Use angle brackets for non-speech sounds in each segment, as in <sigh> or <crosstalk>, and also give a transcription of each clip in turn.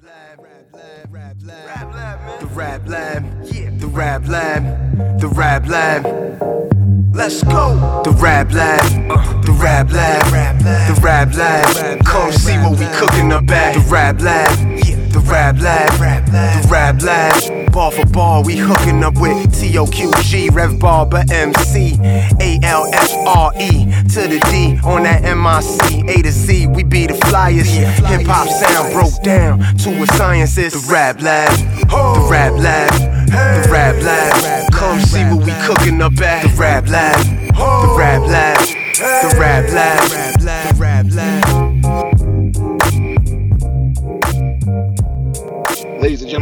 The Rap Lab, yeah. The Rap Lab, the Rap Lab. Let's go. The Rap Lab, uh, the Rap Lab, the Rap Lab. Come see what we cooking up at the Rap Lab, Rap Lab, the Rap Lab. Ball for ball, we hooking up with TOQG, Rev Barber MC, A L F R E to the D on that MIC, A to Z. We be the flyers. Hip hop sound broke down to a science is the Rap Lab, the Rap Lab, the Rap Lab. Come see what we cooking up at. The Rap Lab, the Rap Lab, the Rap Lab, the Rap Lab.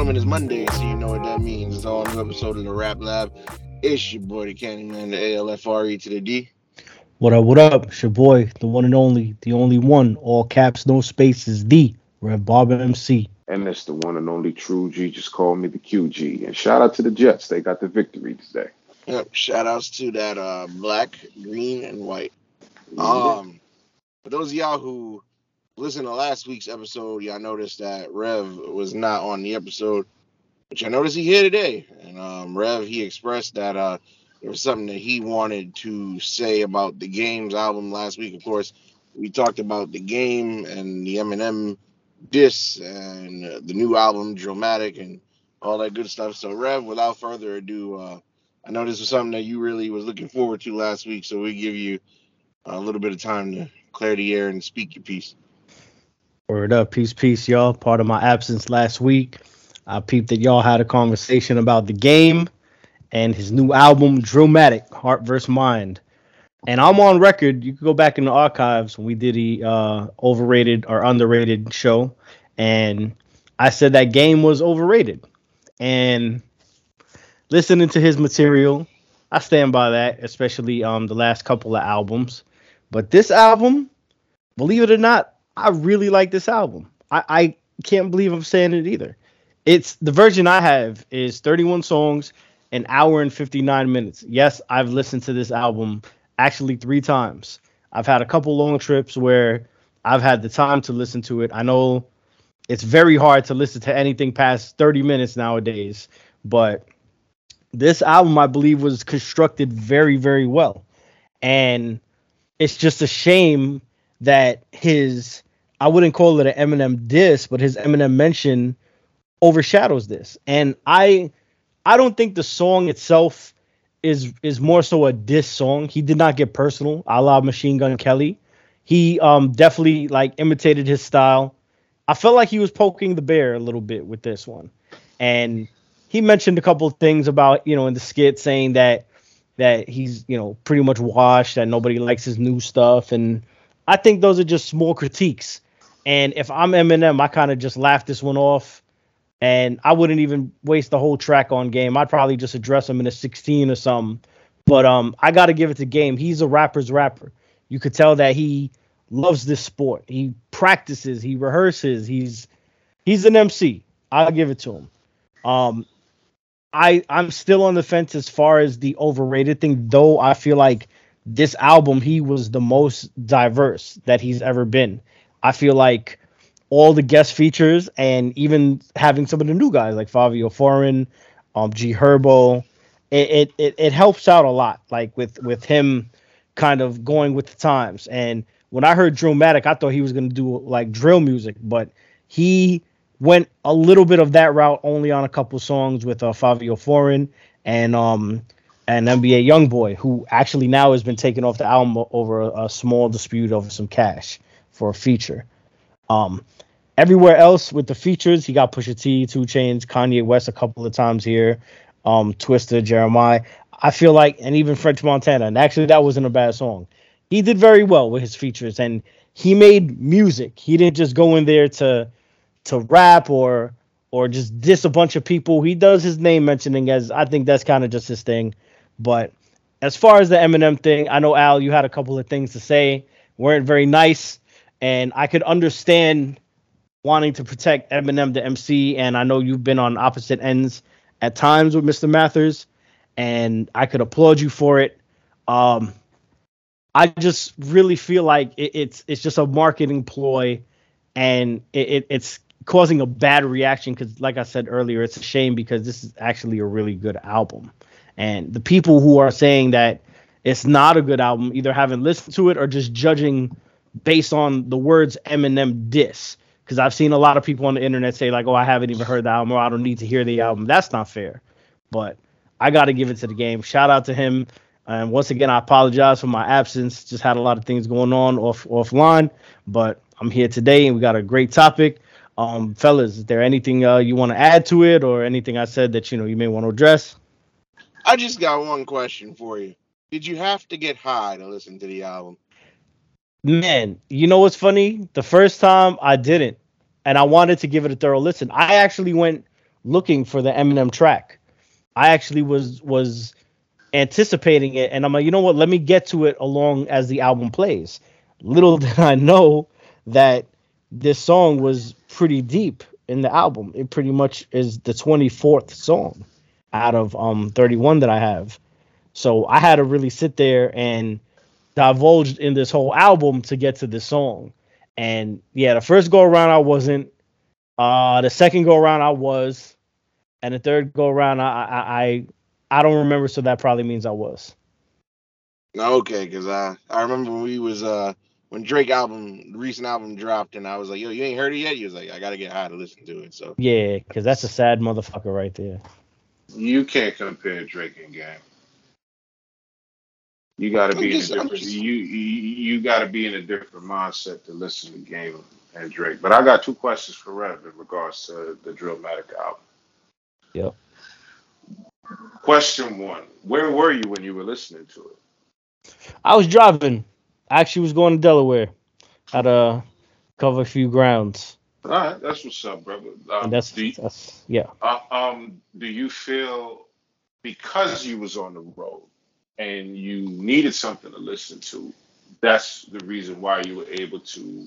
Gentlemen, it's Monday, so you know what that means. It's all new episode of the Rap Lab. It's your boy, the Candyman, the ALFRE to the D. What up, what up? It's your boy, the one and only, the only one, all caps, no spaces, the Rev Barber MC. And it's the one and only true G. Just call me the QG. And shout out to the Jets. They got the victory today. Yep, shout outs to that uh, black, green, and white. Um, for those of y'all who listened to last week's episode, y'all noticed that Rev was not on the episode, which I noticed he here today. And um, Rev, he expressed that uh, there was something that he wanted to say about the Games album last week. Of course, we talked about the game and the Eminem diss and uh, the new album, Drillmatic, and all that good stuff. So, Rev, without further ado, uh, I know this was something that you really was looking forward to last week, so we give you a little bit of time to clear the air and speak your piece. Word up, peace, peace, y'all. Part of my absence last week, I peeped that y'all had a conversation about the game and his new album, Drillmatic, Heart vs. Mind. And I'm on record. You can go back in the archives when we did the uh, overrated or underrated show, and I said that game was overrated. And listening to his material, I stand by that, especially um the last couple of albums. But this album, believe it or not, I really like this album. I, I can't believe I'm saying it either. It's the version I have is 31 songs, an hour and 59 minutes. Yes, I've listened to this album actually three times. I've had a couple long trips where I've had the time to listen to it. I know it's very hard to listen to anything past 30 minutes nowadays, but this album I believe was constructed very, very well. And it's just a shame that his I wouldn't call it an Eminem diss, but his Eminem mention overshadows this. And I I don't think the song itself is is more so a diss song. He did not get personal, a la Machine Gun Kelly. He um definitely like imitated his style. I felt like he was poking the bear a little bit with this one. And he mentioned a couple of things about, you know, in the skit saying that that he's, you know, pretty much washed, that nobody likes his new stuff. And I think those are just small critiques. And if I'm Eminem, I kind of just laugh this one off. And I wouldn't even waste the whole track on game. I'd probably just address him in a 16 or something. But um, I got to give it to Game. He's a rapper's rapper. You could tell that he loves this sport. He practices. He rehearses. He's he's an MC. I'll give it to him. Um, I I'm still on the fence as far as the overrated thing, though. I feel like this album he was the most diverse that he's ever been. I feel like all the guest features and even having some of the new guys like Fivio Foreign, um, G Herbo, it, it it helps out a lot. Like with with him kind of going with the times. And when I heard Drillmatic, I thought he was gonna do like drill music, but he went a little bit of that route only on a couple songs with uh, Fivio Foreign and um and NBA YoungBoy, who actually now has been taken off the album over a, a small dispute over some cash for a feature. Um, everywhere else with the features, he got Pusha T, 2 Chainz, Kanye West a couple of times here, um, Twista, Jeremiah. I feel like, and even French Montana, and actually that wasn't a bad song. He did very well with his features, and he made music. He didn't just go in there to to rap or or just diss a bunch of people. He does his name mentioning as I think that's kind of just his thing. But as far as the Eminem thing, I know Al, you had a couple of things to say, weren't very nice, and I could understand wanting to protect Eminem the MC, and I know you've been on opposite ends at times with Mr. Mathers, and I could applaud you for it. Um, I just really feel like it, it's it's just a marketing ploy, and it, it, it's causing a bad reaction because, like I said earlier, it's a shame because this is actually a really good album. And the people who are saying that it's not a good album either haven't listened to it or just judging based on the words Eminem diss. Because I've seen a lot of people on the internet say like, "Oh, I haven't even heard the album, or I don't need to hear the album." That's not fair. But I got to give it to the game. Shout out to him. And once again, I apologize for my absence. Just had a lot of things going on off offline, but I'm here today, and we got a great topic. Um, fellas, is there anything uh, you want to add to it, or anything I said that you know you may want to address? I just got one question for you. Did you have to get high to listen to the album? Man, you know what's funny? The first time I didn't, and I wanted to give it a thorough listen. I actually went looking for the Eminem track. I actually was was anticipating it, and I'm like, you know what? Let me get to it along as the album plays. Little <laughs> did I know that this song was pretty deep in the album. It pretty much is the 24th song out of um 31 that I have. So I had to really sit there and divulge in this whole album to get to this song. And yeah, the first go around I wasn't. Uh the second go around I was. And the third go around I I I, I don't remember, so that probably means I was. Okay, because I I remember when we was uh when Drake album recent album dropped and I was like, yo, you ain't heard it yet? He was like, I gotta get high to listen to it. So Yeah, because that's a sad motherfucker right there. You can't compare Drake and Game. You got to be just- in a I'm different. just- You you, you got to be in a different mindset to listen to Game and Drake. But I got two questions for Rev in regards to the Drillmatic album. Yep. Question one: Where were you when you were listening to it? I was driving. I actually was going to Delaware. Had to cover a few grounds. All right, that's what's up, brother. Um, And that's, do you, that's yeah. uh, um, do you feel because you was on the road and you needed something to listen to, that's the reason why you were able to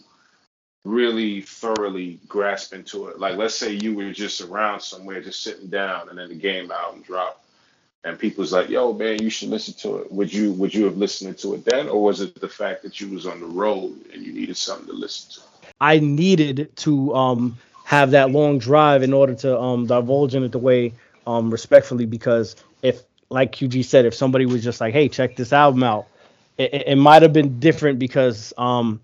really thoroughly grasp into it? Like, let's say you were just around somewhere, just sitting down, and then the game album dropped, and people's like, "Yo, man, you should listen to it." Would you would you have listened to it then, or was it the fact that you was on the road and you needed something to listen to? I needed to um have that long drive in order to um divulge in it the way um respectfully because if like QG said if somebody was just like hey check this album out it, it, might have been different because um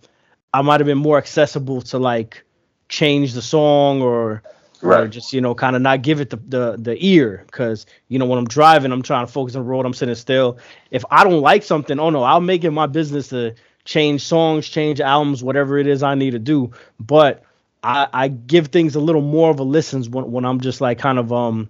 I might have been more accessible to like change the song or or just you know kind of not give it the the, the ear. Because you know when I'm driving I'm trying to focus on the road I'm sitting still. If I don't like something oh no I'll make it my business to change songs change albums whatever it is I need to do. But I, I give things a little more of a listens when, when I'm just like kind of um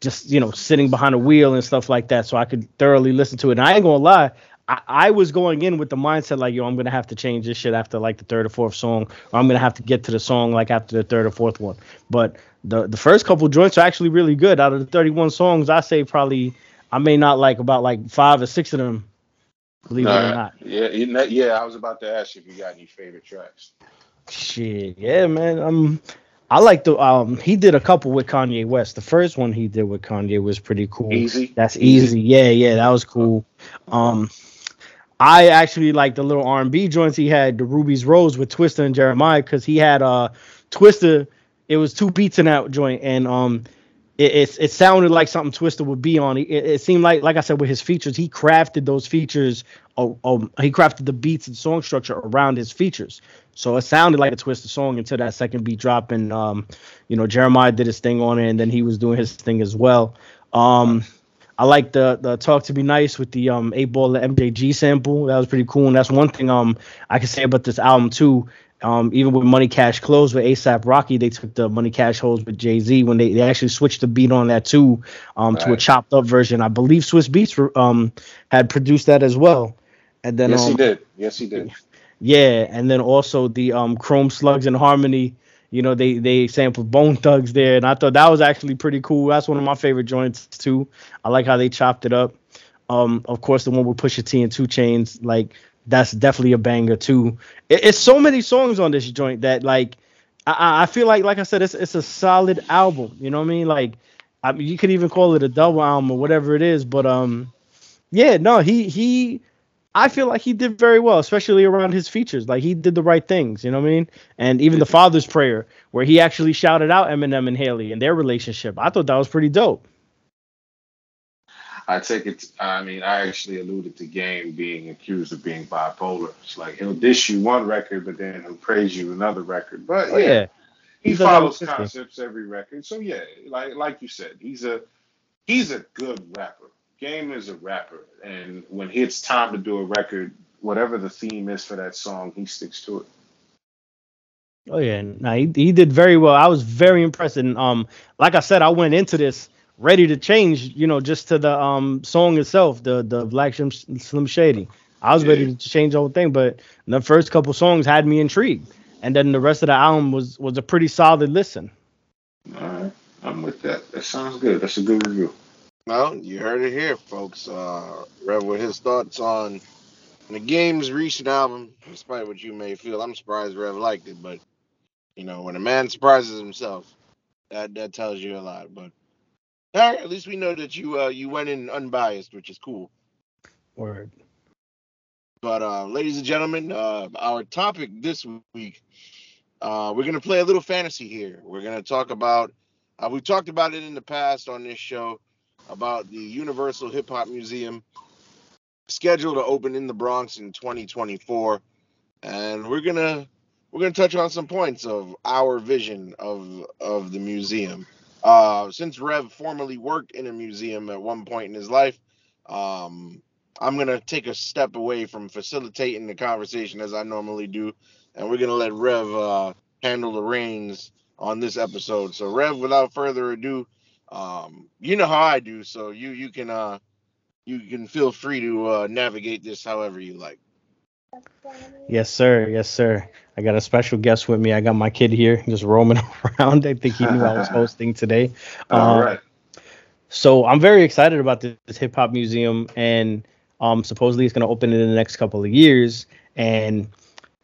just you know sitting behind a wheel and stuff like that. So I could thoroughly listen to it. And I ain't gonna lie I, I was going in with the mindset like yo I'm gonna have to change this shit after like the third or fourth song or I'm gonna have to get to the song like after the third or fourth one. But the the first couple joints are actually really good. Out of the 31 songs I say probably I may not like about like five or six of them believe it or not Yeah, yeah. I was about to ask you if you got any favorite tracks. Shit, yeah, man. Um, I like the um. He did a couple with Kanye West. The first one he did with Kanye was pretty cool. Easy. That's easy. Yeah, yeah, that was cool. Um, I actually like the little R and B joints he had, the Ruby's Rose with Twista and Jeremiah, because he had uh Twista. It was two beats in that joint, and um, it it, it sounded like something Twista would be on. It, it seemed like, like I said, with his features, he crafted those features. Oh, he crafted the beats and song structure around his features. So it sounded like a Twista song until that second beat drop, and um, you know Jeremiah did his thing on it, and then he was doing his thing as well. Um, I like the the talk to be nice with the um eight ball MJG sample. That was pretty cool, and that's one thing um I can say about this album too. Um, even with Money Cash Close with ASAP Rocky, they took the Money Cash Holes with Jay Z when they, they actually switched the beat on that too, um, to a chopped up version. I believe Swizz Beatz um had produced that as well. And then yes, um, he did. Yes, he did. yeah, and then also the um Chrome Slugs and Harmony. You know, they they sampled Bone Thugs there, and I thought that was actually pretty cool. That's one of my favorite joints too. I like how they chopped it up. Um, of course, the one with Pusha T and 2 Chainz, like that's definitely a banger too. It, it's so many songs on this joint that like I- I, feel like like I said, it's it's a solid album. You know what I mean? Like, I mean, you could even call it a double album or whatever it is. But um, yeah, no, he he. I feel like he did very well, especially around his features. Like he did the right things, you know what I mean? And even the Father's Prayer, where he actually shouted out Eminem and Hailie and their relationship. I thought that was pretty dope. I take it. I mean, I actually alluded to Game being accused of being bipolar. It's like he'll dish you one record, but then he'll praise you another record. But Oh, yeah, yeah. he He's follows concepts every record. So yeah, like like you said, he's a he's a good rapper. Game is a rapper, and when it's time to do a record, whatever the theme is for that song, he sticks to it. Oh yeah, no, he, he did very well. I was very impressed, and um, like I said, I went into this ready to change, you know, just to the um song itself, the the Black Slim, Slim Shady. I was ready to change the whole thing, but the first couple songs had me intrigued, and then the rest of the album was was a pretty solid listen. All right, I'm with that. That sounds good. That's a good review. Well, you heard it here, folks. Uh, Rev with his thoughts on the game's recent album. Despite what you may feel, I'm surprised Rev liked it, but you know, when a man surprises himself, that that tells you a lot. But all right, at least we know that you uh you went in unbiased, which is cool. Word. But uh, ladies and gentlemen, uh, our topic this week, uh, we're gonna play a little fantasy here. We're gonna talk about. Uh, we've talked about it in the past on this show about the Universal Hip Hop Museum scheduled to open in the Bronx in 2024, and we're gonna we're gonna touch on some points of our vision of of the museum. Uh, since Rev formerly worked in a museum at one point in his life, um, I'm gonna take a step away from facilitating the conversation as I normally do, and we're gonna let Rev uh, handle the reins on this episode. So Rev, without further ado, um, you know how I do, so you you can uh you can feel free to uh, navigate this however you like. Yes, sir. Yes, sir. I got a special guest with me. I got my kid here, just roaming <laughs> around. I think he knew I was <laughs> hosting today. All Uh, right. So I'm very excited about this, this hip hop museum, and um, supposedly it's going to open in the next couple of years. And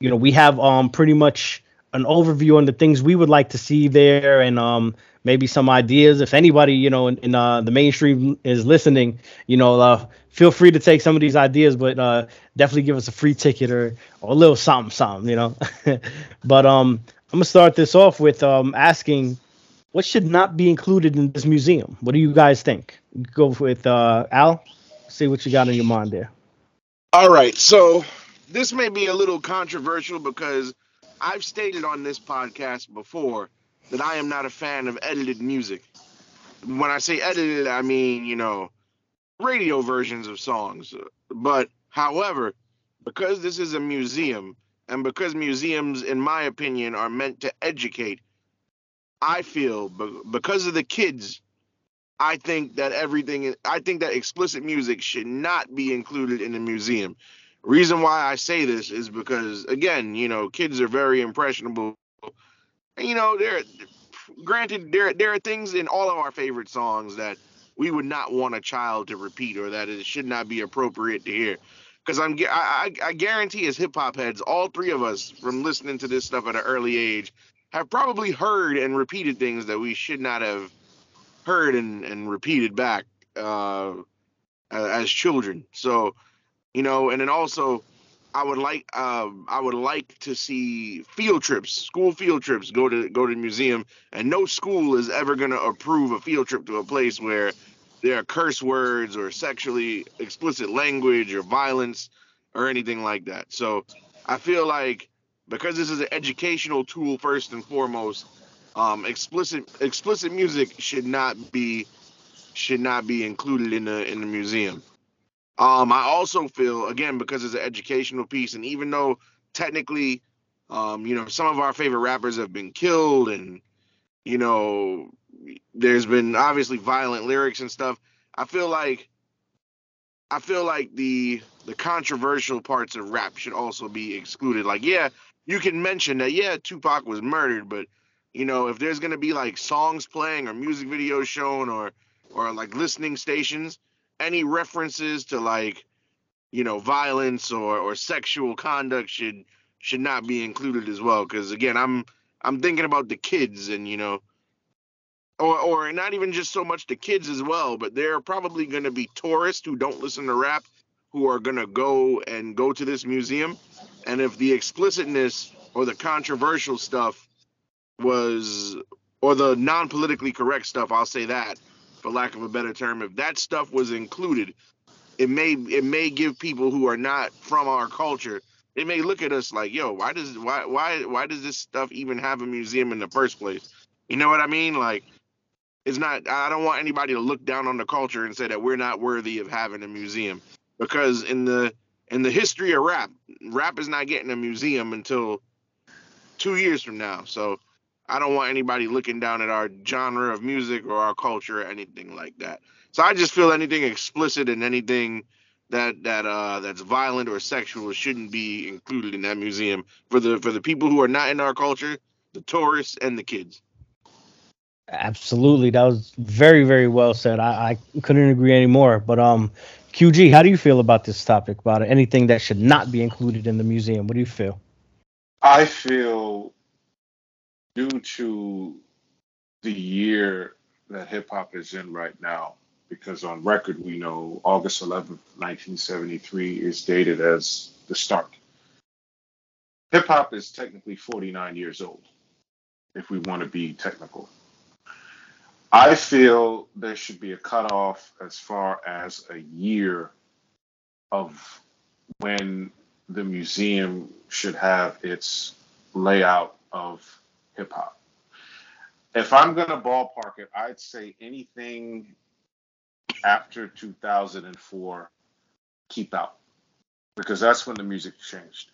you know, we have um pretty much an overview on the things we would like to see there, and um maybe some ideas. If anybody you know in, in uh, the mainstream is listening, you know, uh, feel free to take some of these ideas, but uh, definitely give us a free ticket or, or a little something, something, you know. <laughs> but um, I'm gonna start this off with um asking what should not be included in this museum? What do you guys think? Go with uh, Al. See what you got in your mind there. All right, so this may be a little controversial because I've stated on this podcast before that I am not a fan of edited music. When I say edited, I mean, you know, radio versions of songs. But however, because this is a museum and because museums in my opinion are meant to educate, I feel because of the kids I think that everything I think that explicit music should not be included in the museum. Reason why I say this is because again, you know, kids are very impressionable. And you know, there granted there there are things in all of our favorite songs that we would not want a child to repeat or that it should not be appropriate to hear. Because I'm I, I guarantee as hip hop heads, all three of us from listening to this stuff at an early age have probably heard and repeated things that we should not have heard and, and repeated back uh, as children. So, you know, and then also, I would like um, I would like to see field trips, school field trips, go to go to the museum, and no school is ever going to approve a field trip to a place where there are curse words or sexually explicit language or violence or anything like that. So, I feel like because this is an educational tool first and foremost, um, explicit explicit music should not be should not be included in the in the museum. Um, I also feel again because it's an educational piece, and even though technically, um, you know, some of our favorite rappers have been killed, and you know, there's been obviously violent lyrics and stuff. I feel like I feel like the the controversial parts of rap should also be excluded. Like, yeah, you can mention that yeah, Tupac was murdered, but you know, if there's gonna be like songs playing or music videos shown or or like listening stations, any references to like, you know, violence or or sexual conduct should should not be included as well. Because again, I'm I'm thinking about the kids and you know, or or not even just so much the kids as well, but there are probably gonna be tourists who don't listen to rap who are gonna go and go to this museum, and if the explicitness or the controversial stuff was or the non-politically correct stuff, I'll say that for lack of a better term, if that stuff was included, it may it may give people who are not from our culture, they may look at us like, yo, why does why why why does this stuff even have a museum in the first place? You know what I mean? Like it's not I don't want anybody to look down on the culture and say that we're not worthy of having a museum. Because in the in the history of rap, rap is not getting a museum until two years from now. So I don't want anybody looking down at our genre of music or our culture or anything like that. So I just feel anything explicit and anything that that uh that's violent or sexual shouldn't be included in that museum for the for the people who are not in our culture, the tourists and the kids. Absolutely, that was very very well said. I, I couldn't agree anymore. But um, QG, how do you feel about this topic? About anything that should not be included in the museum? What do you feel? I feel due to the year that hip hop is in right now, because on record we know August 11th, 1973 is dated as the start. Hip hop is technically 49 years old, if we want to be technical. I feel there should be a cutoff as far as a year of when the museum should have its layout of hip hop. If I'm gonna ballpark it, I'd say anything after 2004, keep out because that's when the music changed.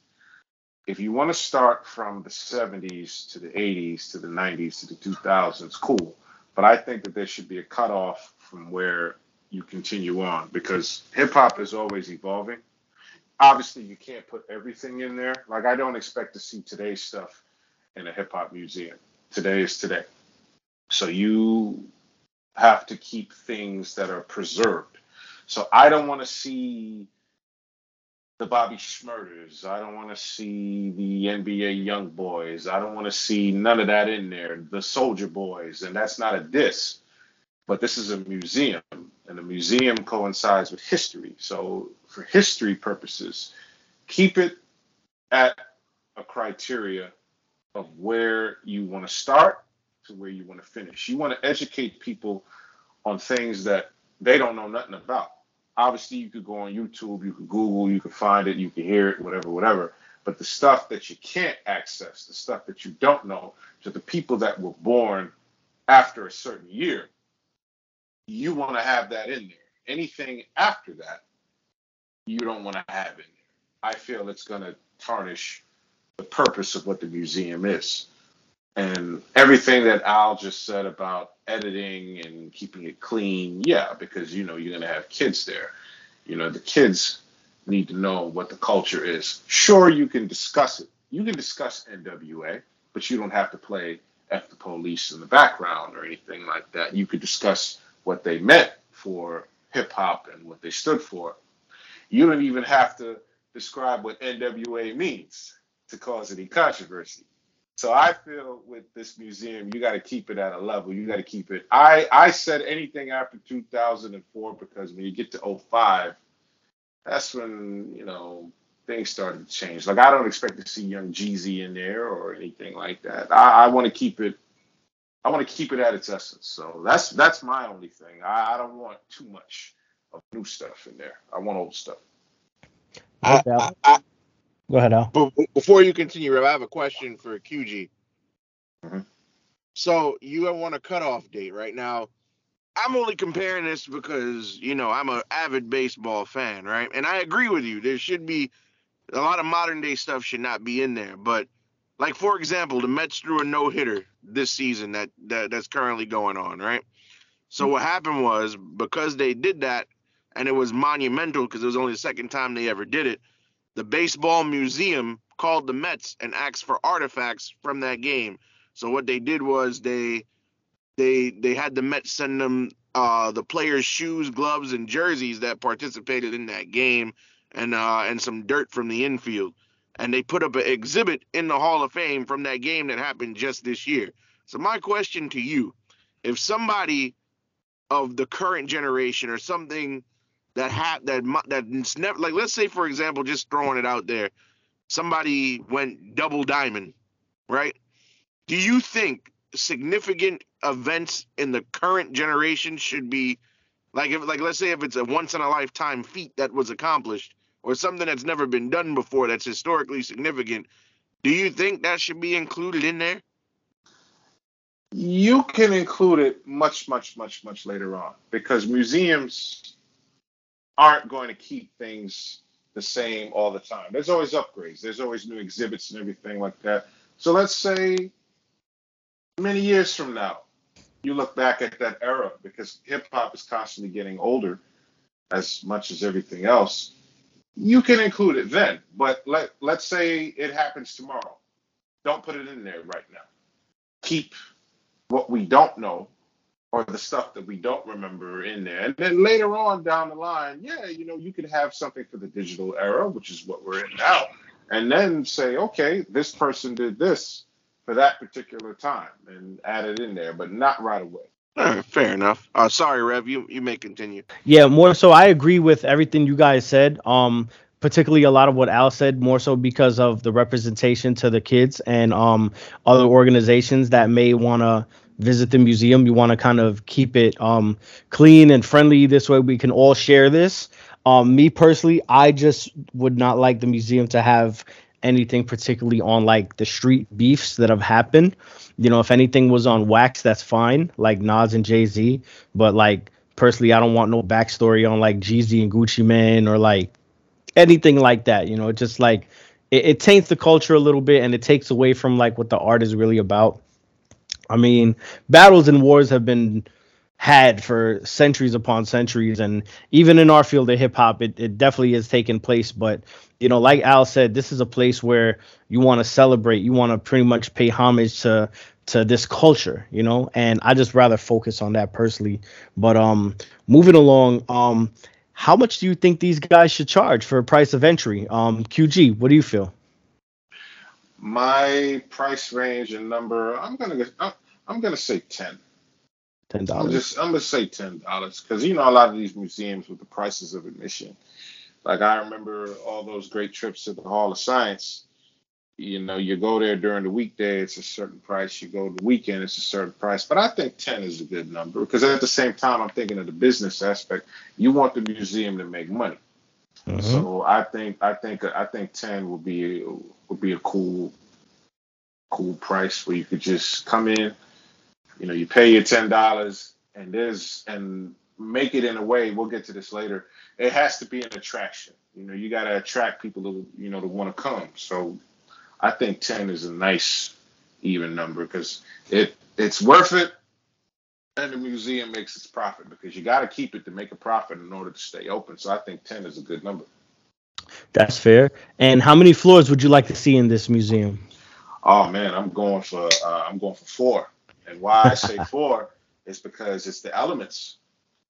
If you want to start from the 70s to the 80s to the 90s to the 2000s, cool. But I think that there should be a cutoff from where you continue on because hip hop is always evolving. Obviously, you can't put everything in there. Like, I don't expect to see today's stuff in a hip hop museum. Today is today. So you have to keep things that are preserved. So I don't want to see the Bobby Shmurdas. I don't want to see the NBA Young Boys. I don't want to see none of that in there. The Soulja Boys, and that's not a diss, but this is a museum, and the museum coincides with history. So for history purposes, keep it at a criteria of where you want to start to where you want to finish. You want to educate people on things that they don't know nothing about. Obviously, you could go on YouTube, you could Google, you could find it, you could hear it, whatever, whatever. But the stuff that you can't access, the stuff that you don't know, to the people that were born after a certain year, you want to have that in there. Anything after that, you don't want to have in there. I feel it's going to tarnish the purpose of what the museum is. And everything that Al just said about editing and keeping it clean, yeah, because you know you're gonna have kids there. You know, the kids need to know what the culture is. Sure, you can discuss it. You can discuss NWA, but you don't have to play F the police in the background or anything like that. You could discuss what they meant for hip hop and what they stood for. You don't even have to describe what NWA means to cause any controversy. So I feel with this museum, you got to keep it at a level. You got to keep it. I I said anything after 2004 because when you get to 05, that's when you know things started to change. Like I don't expect to see Young Jeezy in there or anything like that. I, I want to keep it. I want to keep it at its essence. So that's that's my only thing. I, I don't want too much of new stuff in there. I want old stuff. I, I, I, Go ahead, Al. But before you continue, Rev, I have a question for QG. Mhm. So you want a cutoff date right now? I'm only comparing this because you know I'm an avid baseball fan, right? And I agree with you. There should be a lot of modern day stuff should not be in there. But like for example, the Mets threw a no hitter this season that, that that's currently going on, right? So what happened was because they did that, and it was monumental because it was only the second time they ever did it the baseball museum called the Mets and asked for artifacts from that game. So what they did was they they they had the Mets send them uh, the players' shoes, gloves, and jerseys that participated in that game, and uh, and some dirt from the infield. And they put up an exhibit in the Hall of Fame from that game that happened just this year. So my question to you, if somebody of the current generation or something that have that that's never like let's say for example, just throwing it out there, somebody went double diamond, right? Do you think significant events in the current generation should be like if like let's say if it's a once in a lifetime feat that was accomplished or something that's never been done before that's historically significant, do you think that should be included in there? You can include it much, much, much, much later on because museums aren't going to keep things the same all the time. There's always upgrades, there's always new exhibits and everything like that. So let's say many years from now, you look back at that era because hip hop is constantly getting older as much as everything else. You can include it then, but let let's say it happens tomorrow. Don't put it in there right now. Keep what we don't know or the stuff that we don't remember in there. And then later on down the line, yeah, you know, you could have something for the digital era, which is what we're in now, and then say, okay, this person did this for that particular time and add it in there, but not right away. Uh, fair enough. Uh, sorry, Rev, you you may continue. Yeah, more so I agree with everything you guys said. Um particularly a lot of what Al said more so because of the representation to the kids and um other organizations that may want to visit the museum. You want to kind of keep it um clean and friendly this way we can all share this. Um me personally, I just would not like the museum to have anything particularly on like the street beefs that have happened. You know, if anything was on wax, that's fine, like Nas and Jay Z. But like personally, I don't want no backstory on like Jeezy and Gucci Mane or like anything like that. You know, just like it, it taints the culture a little bit and it takes away from like what the art is really about. I mean, battles and wars have been had for centuries upon centuries, and even in our field of hip hop, it, it definitely has taken place. But you know, like Al said, this is a place where you want to celebrate, you want to pretty much pay homage to to this culture, you know, and I just rather focus on that personally. But um, moving along, um, how much do you think these guys should charge for a price of entry? Um, QG, what do you feel? My price range and number, I'm gonna go, I'm, I'm gonna say ten. Ten I'm dollars. just I'm gonna say ten dollars because you know a lot of these museums with the prices of admission. Like I remember all those great trips to the Hall of Science. You know, you go there during the weekday, it's a certain price. You go the weekend, it's a certain price. But I think ten is a good number because at the same time, I'm thinking of the business aspect. You want the museum to make money, Mhm. so I think I think I think ten will be would be a cool cool price where you could just come in. You know, you pay your ten dollars, and there's and make it in a way. We'll get to this later. It has to be an attraction. You know, you got to attract people to you know to want to come. So I think ten is a nice even number because it it's worth it, and the museum makes its profit because you got to keep it to make a profit in order to stay open. So I think ten is a good number. That's fair. And how many floors would you like to see in this museum? Oh man, I'm going for uh, I'm going for four. And why I say <laughs> four is because it's the elements.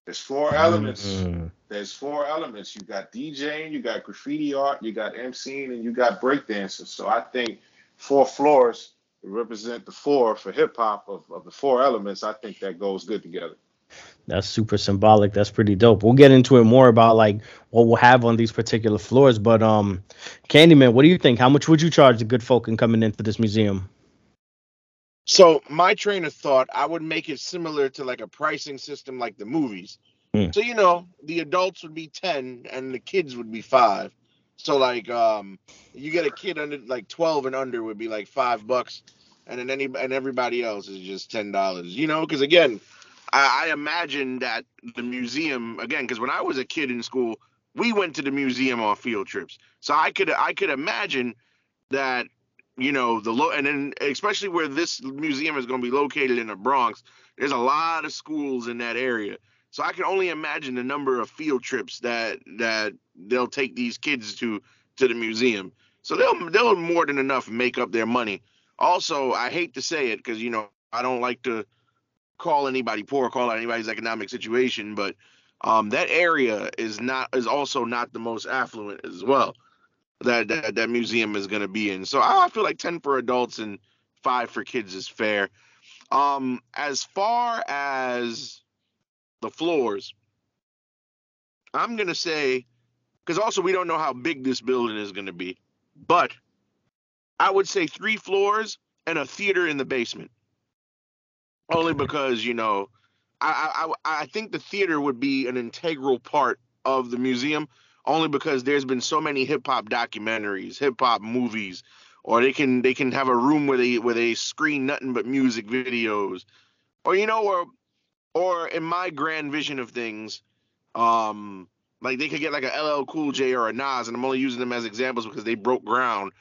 There's four elements. Mhm. There's four elements. You got DJing, you got graffiti art, you got MCing, and you got breakdancing. So I think four floors represent the four for hip hop of, of the four elements. I think that goes good together. That's super symbolic. That's pretty dope. We'll get into it more about like what we'll have on these particular floors. But um, Candyman, what do you think? How much would you charge the good folk in coming into this museum? So my train of thought, I would make it similar to like a pricing system like the movies. Hmm. So you know, the adults would be ten and the kids would be five. So like um you get a kid under like twelve and under would be like five bucks, and then any and everybody else is just ten dollars. You know, because again, I, I imagine that the museum again, because when I was a kid in school, we went to the museum on field trips. So I could I could imagine that you know the low and then especially where this museum is going to be located in the Bronx, there's a lot of schools in that area. So I can only imagine the number of field trips that that they'll take these kids to to the museum. So they'll they'll more than enough make up their money. Also, I hate to say it because you know I don't like to call anybody poor, call out anybody's economic situation, but um, that area is not is also not the most affluent as well. That that, that museum is going to be in. So I feel like ten for adults and five for kids is fair. Um, as far as the floors, I'm gonna say, because also we don't know how big this building is gonna be, but I would say three floors and a theater in the basement. Only because you know, I I I think the theater would be an integral part of the museum. Only because there's been so many hip hop documentaries, hip hop movies, or they can they can have a room where they where they screen nothing but music videos, or you know, or or in my grand vision of things, um, like they could get like a LL Cool J or a Nas, and I'm only using them as examples because they broke ground.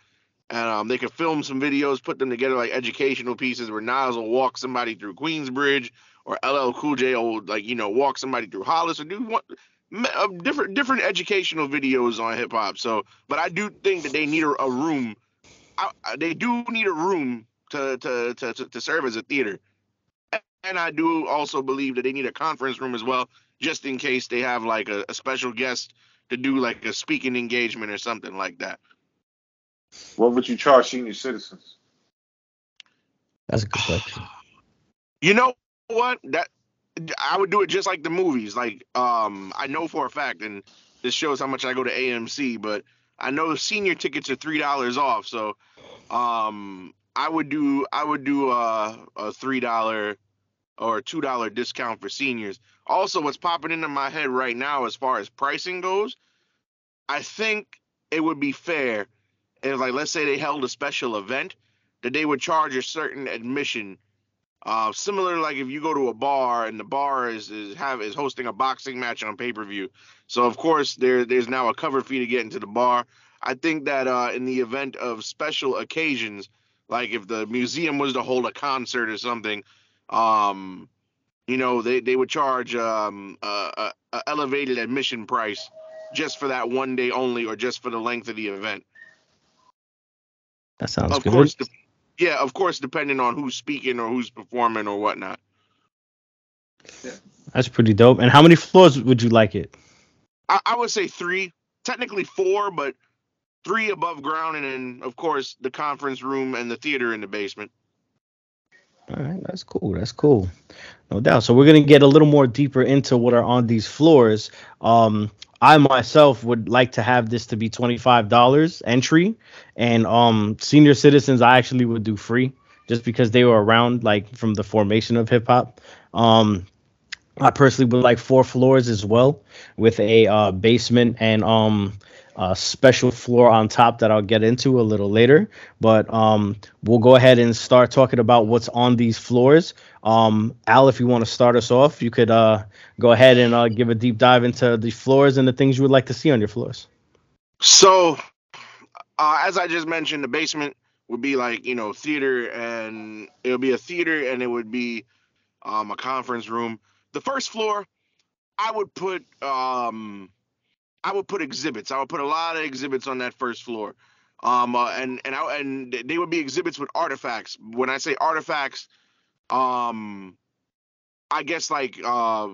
And um, they could film some videos, put them together like educational pieces where Nas will walk somebody through Queensbridge, or LL Cool J will like you know walk somebody through Hollis, or do what uh, different different educational videos on hip hop. So, but I do think that they need a, a room. I, they do need a room to, to to to to serve as a theater, and I do also believe that they need a conference room as well, just in case they have like a, a special guest to do like a speaking engagement or something like that. What would you charge senior citizens? That's a good question. <sighs> You know what? That I would do it just like the movies. Like um I know for a fact and this shows how much I go to AMC, but I know senior tickets are three dollars off. So um I would do I would do a, a three dollar or two dollar discount for seniors. Also, what's popping into my head right now as far as pricing goes, I think it would be fair if like let's say they held a special event that they would charge a certain admission uh, similar like if you go to a bar and the bar is is have is hosting a boxing match on pay per view. So of course there there's now a cover fee to get into the bar. I think that uh, in the event of special occasions, like if the museum was to hold a concert or something, um, you know they they would charge um, a, a elevated admission price just for that one day only or just for the length of the event. That sounds of good. course, de- yeah, of course, depending on who's speaking or who's performing or whatnot. Yeah. That's pretty dope. And how many floors would you like it? I, I would say three, technically four, but three above ground, and then of course the conference room and the theater in the basement. All right, that's cool. That's cool. No doubt. So we're gonna get a little more deeper into what are on these floors. Um, I myself would like to have this to be twenty five dollars entry, and um, senior citizens I actually would do free just because they were around like from the formation of hip hop. Um, I personally would like four floors as well, with a uh, basement and um a special floor on top that I'll get into a little later. But um, we'll go ahead and start talking about what's on these floors. Um, Al, if you want to start us off, you could uh, go ahead and uh, give a deep dive into the floors and the things you would like to see on your floors. So, uh, as I just mentioned, the basement would be like you know theater, and it would be a theater, and it would be um, a conference room. The first floor, I would put um, I would put exhibits. I would put a lot of exhibits on that first floor. Um, uh, and and I, and they would be exhibits with artifacts. When I say artifacts, um, I guess like uh,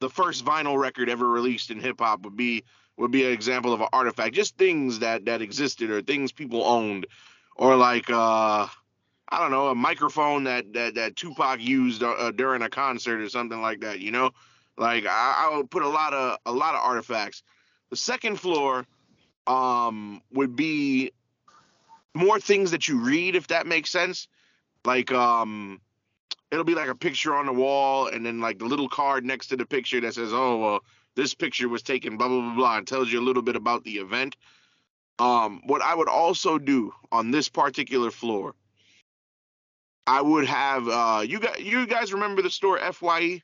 the first vinyl record ever released in hip hop would be would be an example of an artifact. Just things that that existed or things people owned, or like uh, I don't know, a microphone that that that Tupac used uh, during a concert or something like that. You know, like I, I would put a lot of a lot of artifacts. The second floor um, would be more things that you read, if that makes sense. Like um, it'll be like a picture on the wall, and then like the little card next to the picture that says, "Oh, well, this picture was taken," blah blah blah blah, and tells you a little bit about the event. Um, what I would also do on this particular floor, I would have uh, you guys. You guys remember the store Fye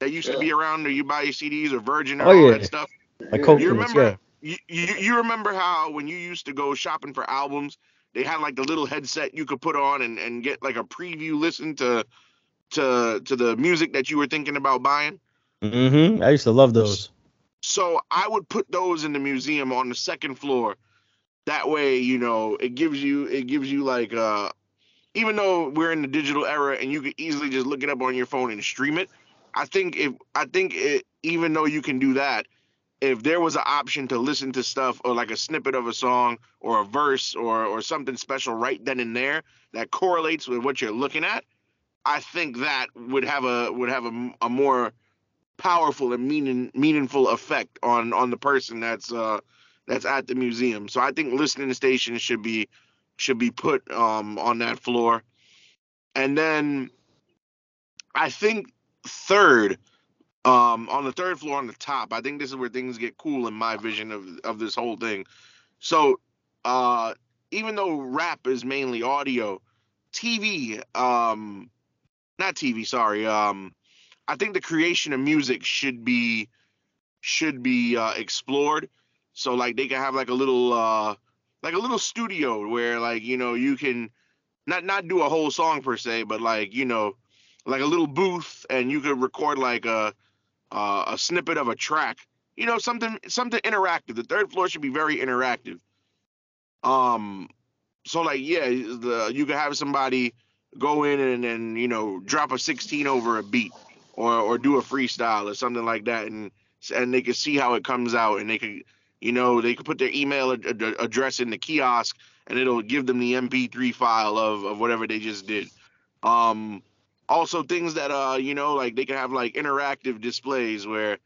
that used to be around, or you buy your CDs or Virgin or Oh, all yeah. that stuff. Like Coke You remember? You, you you remember how when you used to go shopping for albums, they had like the little headset you could put on and, and get like a preview listen to to to the music that you were thinking about buying. Mm-hmm. I used to love those. So I would put those in the museum on the second floor. That way, you know, it gives you it gives you like uh even though we're in the digital era and you could easily just look it up on your phone and stream it, I think if I think it even though you can do that, if there was an option to listen to stuff or like a snippet of a song or a verse or or something special right then and there that correlates with what you're looking at, I think that would have a would have a, a more powerful and meaning meaningful effect on on the person that's uh that's at the museum. So I think listening stations should be should be put um on that floor. And then I think third um on the third floor on the top, I think this is where things get cool in my vision of of this whole thing. So uh even though rap is mainly audio, TV um not TV, sorry. Um I think the creation of music should be should be uh, explored. So like they can have like a little uh like a little studio where like you know you can not not do a whole song per se, but like you know like a little booth and you could record like a uh, a snippet of a track. You know something something interactive. The third floor should be very interactive. Um, so like yeah, the you could have somebody go in and and you know drop a 16 over a beat or or do a freestyle or something like that and and they can see how it comes out and they could you know they could put their email ad- address in the kiosk and it'll give them the mp3 file of of whatever they just did um also things that uh you know like they can have like interactive displays where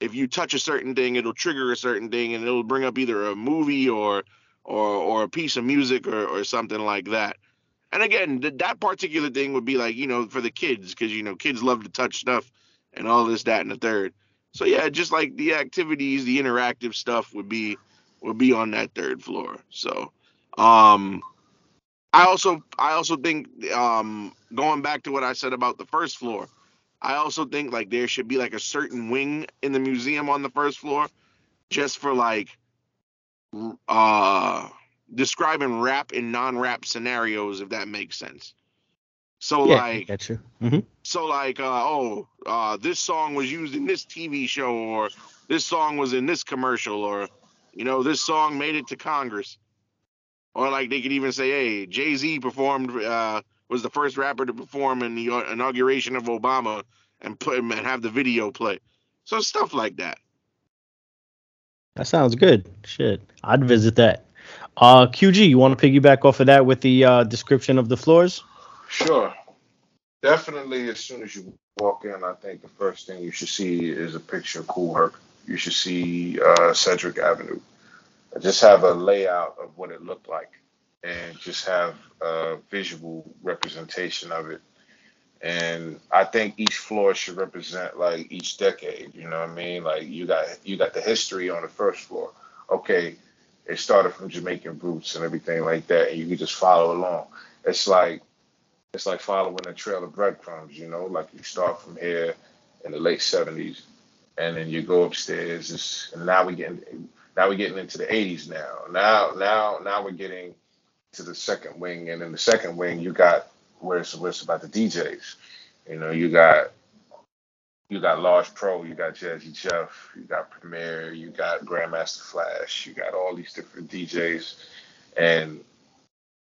if you touch a certain thing it'll trigger a certain thing and it'll bring up either a movie or or or a piece of music or or something like that and again, th- that particular thing would be like, you know, for the kids, because, you know, kids love to touch stuff and all this, that, and the third. So yeah, just like the activities, the interactive stuff would be would be on that third floor. So um I also I also think um going back to what I said about the first floor, I also think like there should be like a certain wing in the museum on the first floor just for like uh describing rap and non-rap scenarios if that makes sense. So Yeah, like got you. hmm so like uh oh uh this song was used in this tv show or this song was in this commercial or you know this song made it to congress or like they could even say hey jay-z performed uh was the first rapper to perform in the inauguration of obama and put him and have the video play so stuff like that That sounds good. Shit, I'd visit that. Uh, QG, you want to piggyback off of that with the uh, description of the floors? Sure. Definitely, as soon as you walk in, I think the first thing you should see is a picture of Kool Herc. You should see uh, Sedgwick Avenue. Just have a layout of what it looked like and just have a visual representation of it. And I think each floor should represent like each decade. You know what I mean? Like you got you got the history on the first floor. Okay, it started from Jamaican roots and everything like that, and you can just follow along. It's like it's like following a trail of breadcrumbs, you know, like you start from here in the late seventies and then you go upstairs. And now we getting now we're getting into the eighties now. Now now now we're getting to the second wing and in the second wing you got where it's where it's about the DJs. You know, you got you got Large Pro, you got Jazzy Jeff, you got Premier, you got Grandmaster Flash, you got all these different DJs and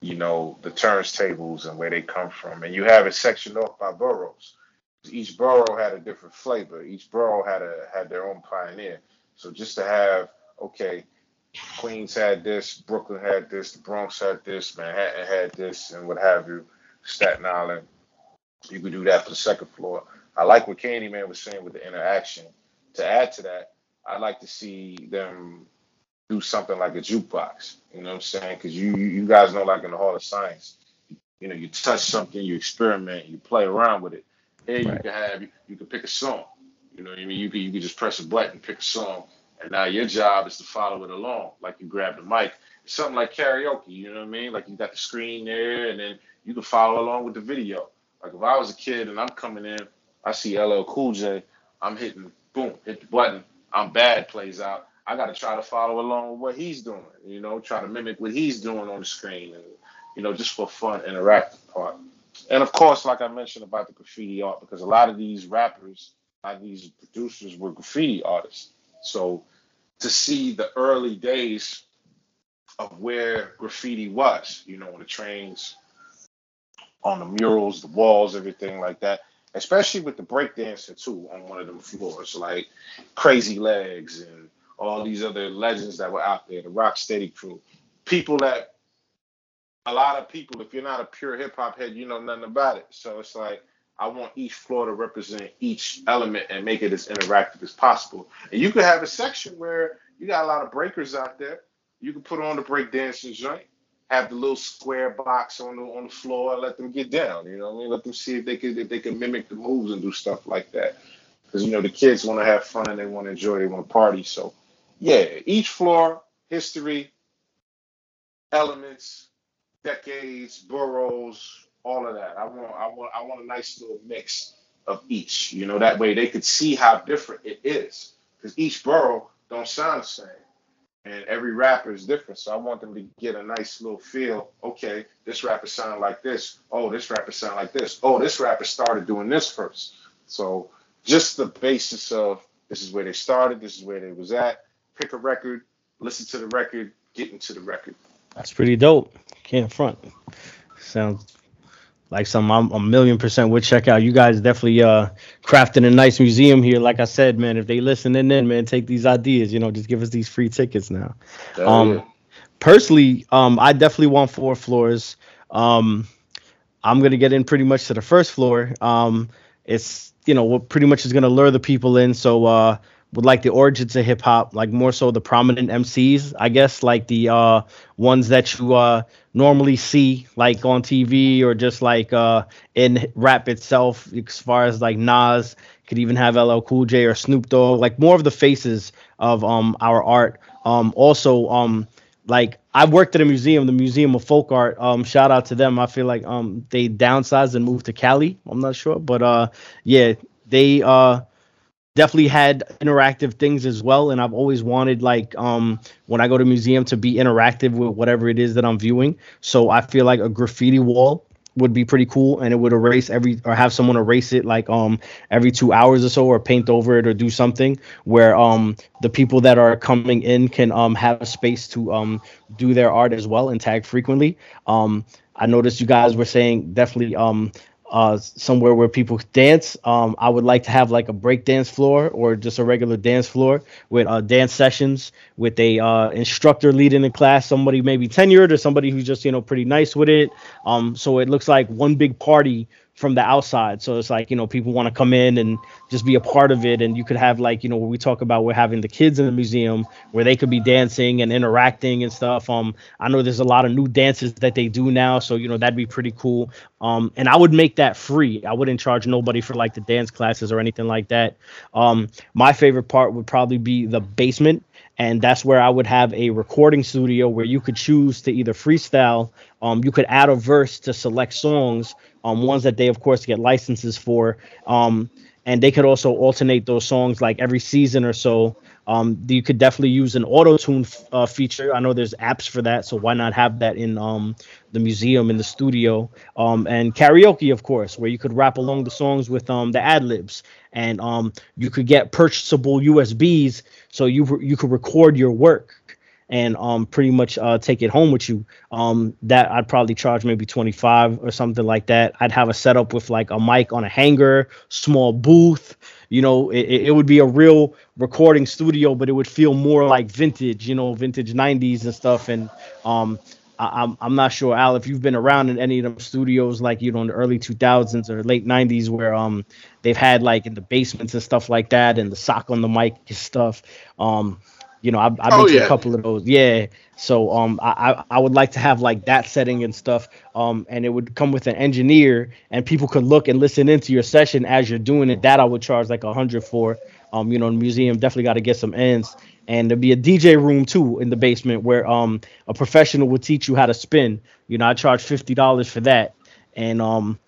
you know, the turntables and where they come from. And you have it sectioned off by boroughs. Each borough had a different flavor. Each borough had a had their own pioneer. So just to have, okay, Queens had this, Brooklyn had this, the Bronx had this, Manhattan had this, and what have you, Staten Island. You could do that for the second floor. I like what Candyman was saying with the interaction. To add to that, I'd like to see them do something like a jukebox. You know what I'm saying? Because you you guys know, like in the Hall of Science, you know, you touch something, you experiment, you play around with it. Here you Right. can have you, can pick a song. You know what I mean? You can you can just press a button, pick a song, and now your job is to follow it along. Like you grab the mic. It's something like karaoke. You know what I mean? Like you got the screen there, and then you can follow along with the video. Like if I was a kid and I'm coming in, I see LL Cool J, I'm hitting boom, hit the button. I'm bad plays out. I got to try to follow along with what he's doing. You know, try to mimic what he's doing on the screen, and you know, just for fun, interactive part. And of course, like I mentioned about the graffiti art, because a lot of these rappers, a lot of these producers were graffiti artists. So to see the early days of where graffiti was, you know, on the trains, on the murals, the walls, everything like that. Especially with the breakdancing too on one of them floors, like Crazy Legs and all these other legends that were out there, the Rocksteady crew, people that a lot of people, if you're not a pure hip hop head, you know nothing about it. So it's like I want each floor to represent each element and make it as interactive as possible. And you could have a section where you got a lot of breakers out there. You can put on the break dancing joint, have the little square box on the on the floor, let them get down. You know what I mean? Let them see if they could if they can mimic the moves and do stuff like that. Because you know the kids want to have fun and they want to enjoy, they want to party. So yeah, each floor, history, elements, decades, boroughs, all of that. I want I want I want a nice little mix of each. You know, that way they could see how different it is. Because each borough don't sound the same. And every rapper is different. So I want them to get a nice little feel. Okay, this rapper sound like this. Oh, this rapper sound like this. Oh, this rapper started doing this first. So just the basis of this is where they started, this is where they was at. Pick a record, listen to the record, get into the record. That's pretty dope. Can't front. Sounds like some I'm a million percent would check out. You guys definitely uh crafting a nice museum here. Like I said, man, if they listening in, man, take these ideas. You know, just give us these free tickets now. Hell Um, yeah. personally, um, I definitely want four floors. Um, I'm gonna get in pretty much to the first floor. Um, it's you know what pretty much is gonna lure the people in. So uh, would like the origins of hip hop, like more so the prominent MCs, I guess, like the uh ones that you uh normally see like on TV or just like uh in rap itself, as far as like Nas, could even have LL Cool J or Snoop Dogg, like more of the faces of um our art. Um also um like I worked at a museum, the Museum of Folk Art. Um, shout out to them. I feel like um they downsized and moved to Cali. I'm not sure, but uh yeah, they uh definitely had interactive things as well. And I've always wanted like um when I go to museum to be interactive with whatever it is that I'm viewing. So I feel like a graffiti wall would be pretty cool and it would erase every or have someone erase it like um every two hours or so or paint over it or do something where um the people that are coming in can um have a space to um do their art as well and tag frequently um i noticed you guys were saying definitely um uh somewhere where people dance. Um i would like to have like a break dance floor or just a regular dance floor with uh dance sessions with a uh instructor leading the class somebody maybe tenured or somebody who's just you know pretty nice with it. Um so it looks like one big party from the outside. So it's like you know people want to come in and just be a part of it. And you could have like you know we talk about we're having the kids in the museum where they could be dancing and interacting and stuff. Um i know there's a lot of new dances that they do now so you know that'd be pretty cool. Um and i would make that free. I wouldn't charge nobody for like the dance classes or anything like that. Um my favorite part would probably be the basement and that's where I would have a recording studio where you could choose to either freestyle, um, you could add a verse to select songs, um, ones that they of course get licenses for, um, and they could also alternate those songs like every season or so. Um, you could definitely use an auto tune uh, feature. I know there's apps for that, so why not have that in um, the museum in the studio? Um, and karaoke, of course, where you could rap along the songs with um, the ad libs, and um, you could get purchasable USBs, so you you could record your work and um pretty much uh take it home with you. Um that i'd probably charge maybe 25 or something like that. I'd have a setup with like a mic on a hanger small booth you know it, it would be a real recording studio but it would feel more like vintage you know vintage 90s and stuff. And um I, I'm I'm not sure, Al, if you've been around in any of them studios, like you know, in the early 2000s or late 90s, where um they've had like in the basements and stuff like that, and the sock on the mic and stuff. Um, you know, I've, I've been Oh, to yeah. a couple of those. Yeah. So um, I, I would like to have like that setting and stuff. Um, and it would come with an engineer, and people could look and listen into your session as you're doing it. That I would charge like a hundred for. Um, you know, the museum definitely got to get some ends. And there'd be a DJ room too in the basement where um a professional would teach you how to spin. You know, I charge fifty dollars for that, and um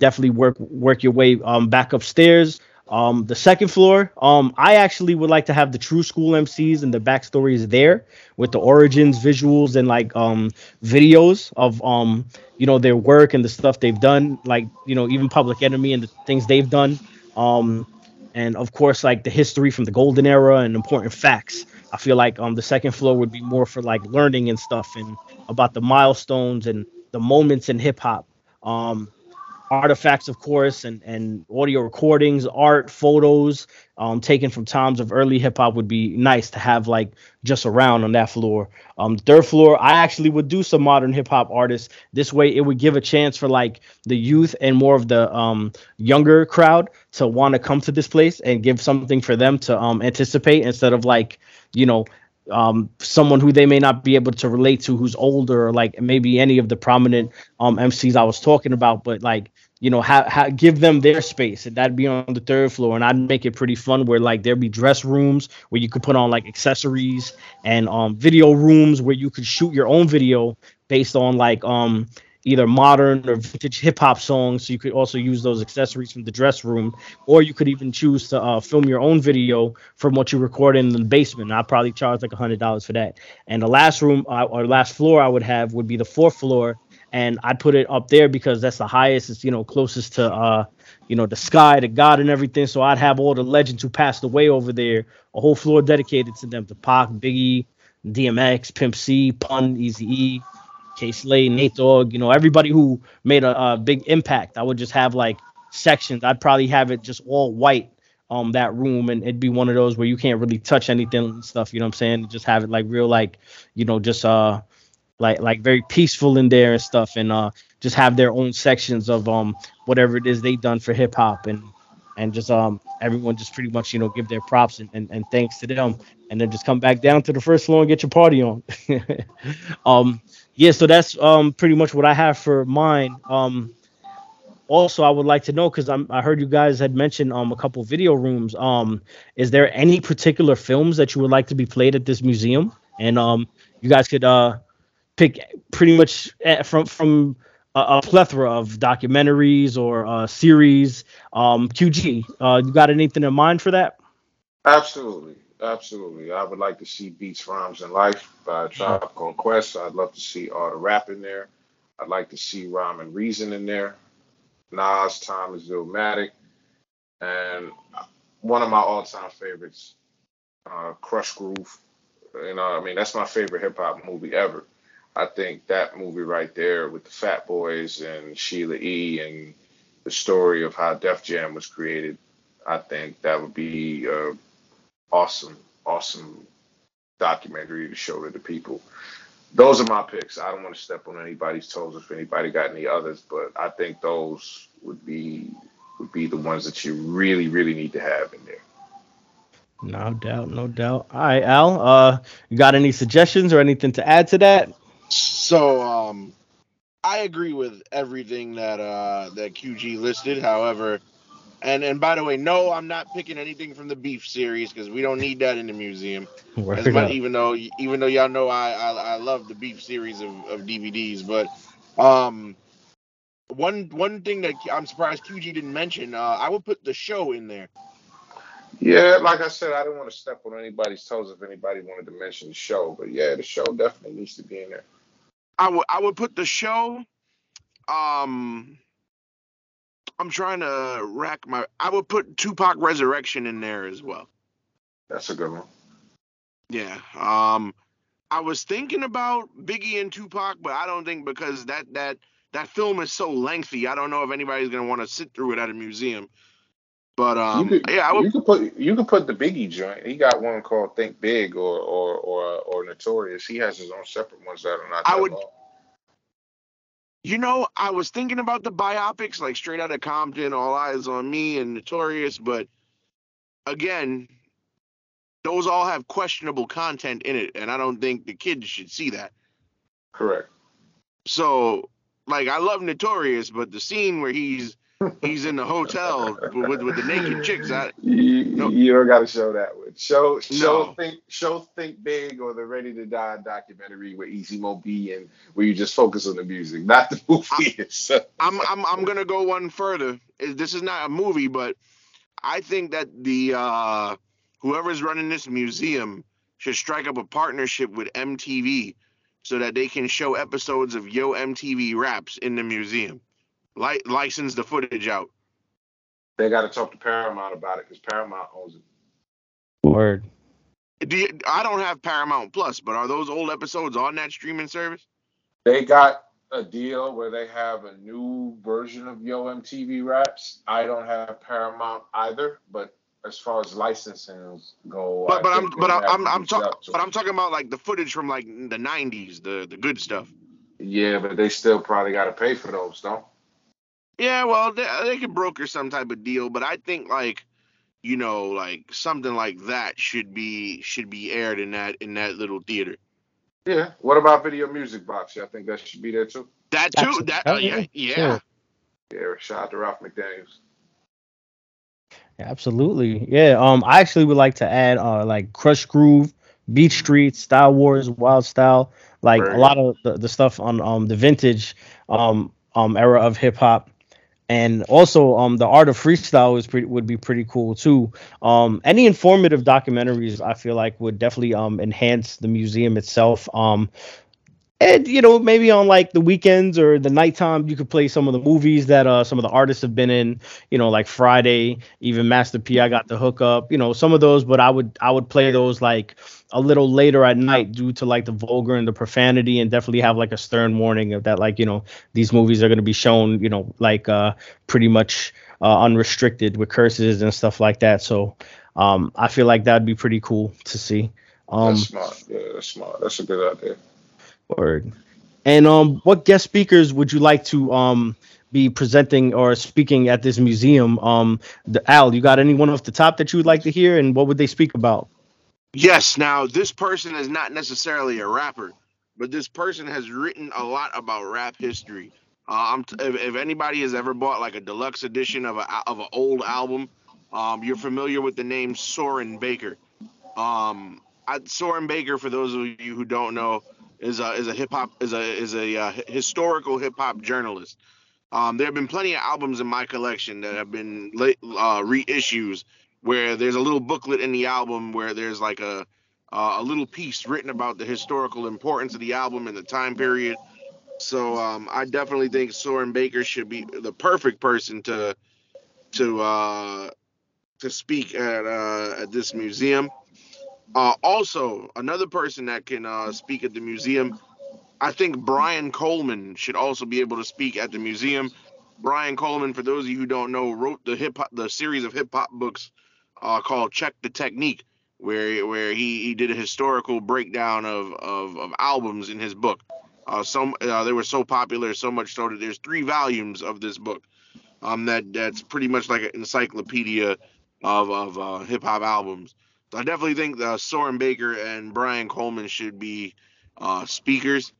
definitely work work your way um back upstairs. Um, the second floor, um, I actually would like to have the true school MCs and the backstories there with the origins, visuals, and like um videos of um you know their work and the stuff they've done, like you know even Public Enemy and the things they've done. Um, and of course like the history from the golden era and important facts. I feel like um the second floor would be more for like learning and stuff and about the milestones and the moments in hip hop. Um, artifacts, of course, and and audio recordings, art, photos, um, taken from times of early hip hop would be nice to have like just around on that floor. Um, third floor, I actually would do some modern hip hop artists. This way, it would give a chance for like the youth and more of the um younger crowd to want to come to this place and give something for them to um anticipate instead of like you know um, someone who they may not be able to relate to who's older or like maybe any of the prominent um, MCs I was talking about, but like you know, ha- ha- give them their space, and that'd be on the third floor, and I'd make it pretty fun where like there'd be dress rooms where you could put on like accessories and um video rooms where you could shoot your own video based on like um either modern or vintage hip hop songs. So you could also use those accessories from the dress room, or you could even choose to uh, film your own video from what you record in the basement. I'd probably charge like a hundred dollars for that. And the last room uh, or last floor I would have would be the fourth floor, and I'd put it up there because that's the highest. It's you know closest to uh you know the sky, to God, and everything. So I'd have all the legends who passed away over there, a whole floor dedicated to them, to Pac, Biggie, DMX, Pimp C, Pun, Easy E, Kay Slay, Nate Dogg. You know everybody who made a, a big impact. I would just have like sections. I'd probably have it just all white um that room and it'd be one of those where you can't really touch anything and stuff you know what i'm saying just have it like real like you know just uh like like very peaceful in there and stuff and uh just have their own sections of um whatever it is they done for hip hop and and just um everyone just pretty much you know give their props and, and, and thanks to them. And then just come back down to the first floor and get your party on. <laughs> Um yeah so that's um pretty much what i have for mine. Um also i would like to know because i'm i heard you guys had mentioned um a couple video rooms. Um is there any particular films that you would like to be played at this museum? And um you guys could uh pick pretty much eh, from from a, a plethora of documentaries or uh, series. Um, QG, uh, you got anything in mind for that? Absolutely, absolutely. I would like to see Beats, Rhymes, and Life by Tribe Called Quest. I'd love to see all the rap in there. I'd like to see Rhyme and Reason in there. Nas, Time is Illmatic, and one of my all-time favorites, uh, Krush Groove. You know, I mean, that's my favorite hip hop movie ever. I think that movie right there with the Fat Boys and Sheila E. and the story of how Def Jam was created, I think that would be a awesome, awesome documentary to show to the people. Those are my picks. I don't want to step on anybody's toes if anybody got any others, but I think those would be would be the ones that you really, really need to have in there. No doubt, no doubt. All right, Al. Uh, you got any suggestions or anything to add to that? So um, I agree with everything that uh, that QG listed. However, and and by the way, no, I'm not picking anything from the Beef series because we don't need that in the museum. As much, even though even though y'all know I I, I love the Beef series of, of DVDs, but um, one one thing that I'm surprised QG didn't mention, uh, I would put the show in there. Yeah, like I said, I didn't want to step on anybody's toes if anybody wanted to mention the show, but yeah, the show definitely needs to be in there. I would I would put the show. Um, I'm trying to rack my. I would put Tupac Resurrection in there as well. That's a good one. Yeah. Um, I was thinking about Biggie and Tupac, but I don't think because that that that film is so lengthy. I don't know if anybody's gonna want to sit through it at a museum. But um, could, yeah, I would. You could put you could put the Biggie joint. He got one called Think Big or or or or Notorious. He has his own separate ones that are not. I would. Long. You know, I was thinking about the biopics, like Straight Outta Compton, All Eyes on Me, and Notorious, but again, those all have questionable content in it, and I don't think the kids should see that. Correct. So, like, I love Notorious, but the scene where he's he's in the hotel with with the naked chicks. I, you, no. you don't got to show that one. Show show No. think show think big or the Ready to Die documentary with Easy Mo Bee and where you just focus on the music, not the <laughs> movie itself. I'm I'm I'm gonna go one further. This is not a movie, but I think that the uh, whoever's running this museum should strike up a partnership with MTV so that they can show episodes of Yo MTV Raps in the museum. Li- license the footage out. They got to talk to Paramount about it because Paramount owns it. Word. Do you, I don't have Paramount Plus, but are those old episodes on that streaming service? They got a deal where they have a new version of Yo MTV Raps. I don't have Paramount either, but as far as licensing go, But I but I'm but I'm I'm, I'm talking but. I'm talking about like the footage from like the '90s, the the good stuff. Yeah, but they still probably got to pay for those, though. Yeah, well, they, they could broker some type of deal, but I think like you know like something like that should be should be aired in that in that little theater. Yeah. What about Video Music Box? Yeah, I think that should be there too. That too. Absolutely. That Oh, uh, yeah yeah, yeah. sure. Yeah. Shout out to Ralph McDaniels. Absolutely. Yeah. Um, I actually would like to add uh like Krush Groove, Beat Street, Style Wars, Wild Style, like Very a lot of the, the stuff on um the vintage um um era of hip hop. And also um the art of freestyle is pretty would be pretty cool too. Um any informative documentaries I feel like would definitely um enhance the museum itself. Um and you know maybe on like the weekends or the nighttime you could play some of the movies that uh some of the artists have been in you know like friday even master p i got the hookup you know some of those but i would i would play those like a little later at night due to like the vulgar and the profanity and definitely have like a stern warning of that like you know these movies are going to be shown you know like uh pretty much uh, unrestricted with curses and stuff like that so um i feel like that'd be pretty cool to see um That's smart. Yeah, that's smart. That's a good idea. Word. And um, what guest speakers would you like to um be presenting or speaking at this museum? Um, the, Al, you got anyone off the top that you would like to hear, and what would they speak about? Yes. Now this person is not necessarily a rapper, but this person has written a lot about rap history. Uh, t- if, if anybody has ever bought like a deluxe edition of a of an old album, um, you're familiar with the name Soren Baker. Um, I, Soren Baker, for those of you who don't know, is a is a hip hop is a is a uh, historical hip hop journalist. Um, there have been plenty of albums in my collection that have been late, uh, reissues where there's a little booklet in the album where there's like a uh, a little piece written about the historical importance of the album and the time period. So um, I definitely think Soren Baker should be the perfect person to to uh, to speak at uh, at this museum. Uh, also, another person that can uh, speak at the museum, I think Brian Coleman should also be able to speak at the museum. Brian Coleman, for those of you who don't know, wrote the hip hop the series of hip hop books uh, called Check the Technique, where where he, he did a historical breakdown of, of, of albums in his book. Uh, some uh, they were so popular, so much so that there's three volumes of this book. Um, that that's pretty much like an encyclopedia of of uh, hip hop albums. I definitely think Soren Baker and Brian Coleman should be uh, speakers.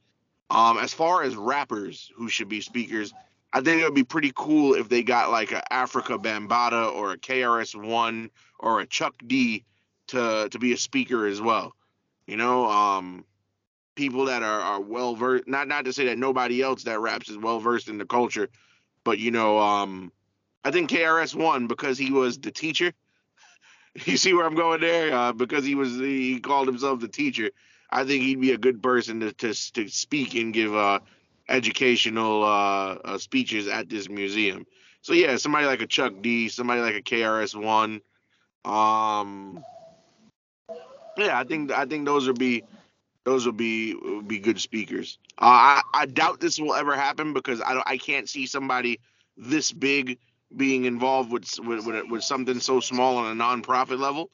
Um, as far as rappers who should be speakers, I think it would be pretty cool if they got like a Afrika Bambaataa or a KRS One or a Chuck D to to be a speaker as well. You know, um, people that are, are well versed. Not not to say that nobody else that raps is well versed in the culture, but you know, um, I think KRS One because he was the teacher. <laughs> You see where I'm going there? Uh, because he was he called himself the teacher. I think he'd be a good person to to, to speak and give uh, educational uh, uh, speeches at this museum. So yeah, somebody like a Chuck D, somebody like a KRS One. Um, yeah, I think I think those would be those would be would be good speakers. Uh, I I doubt this will ever happen because I don't I can't see somebody this big being involved with with with, with something so small on a nonprofit level.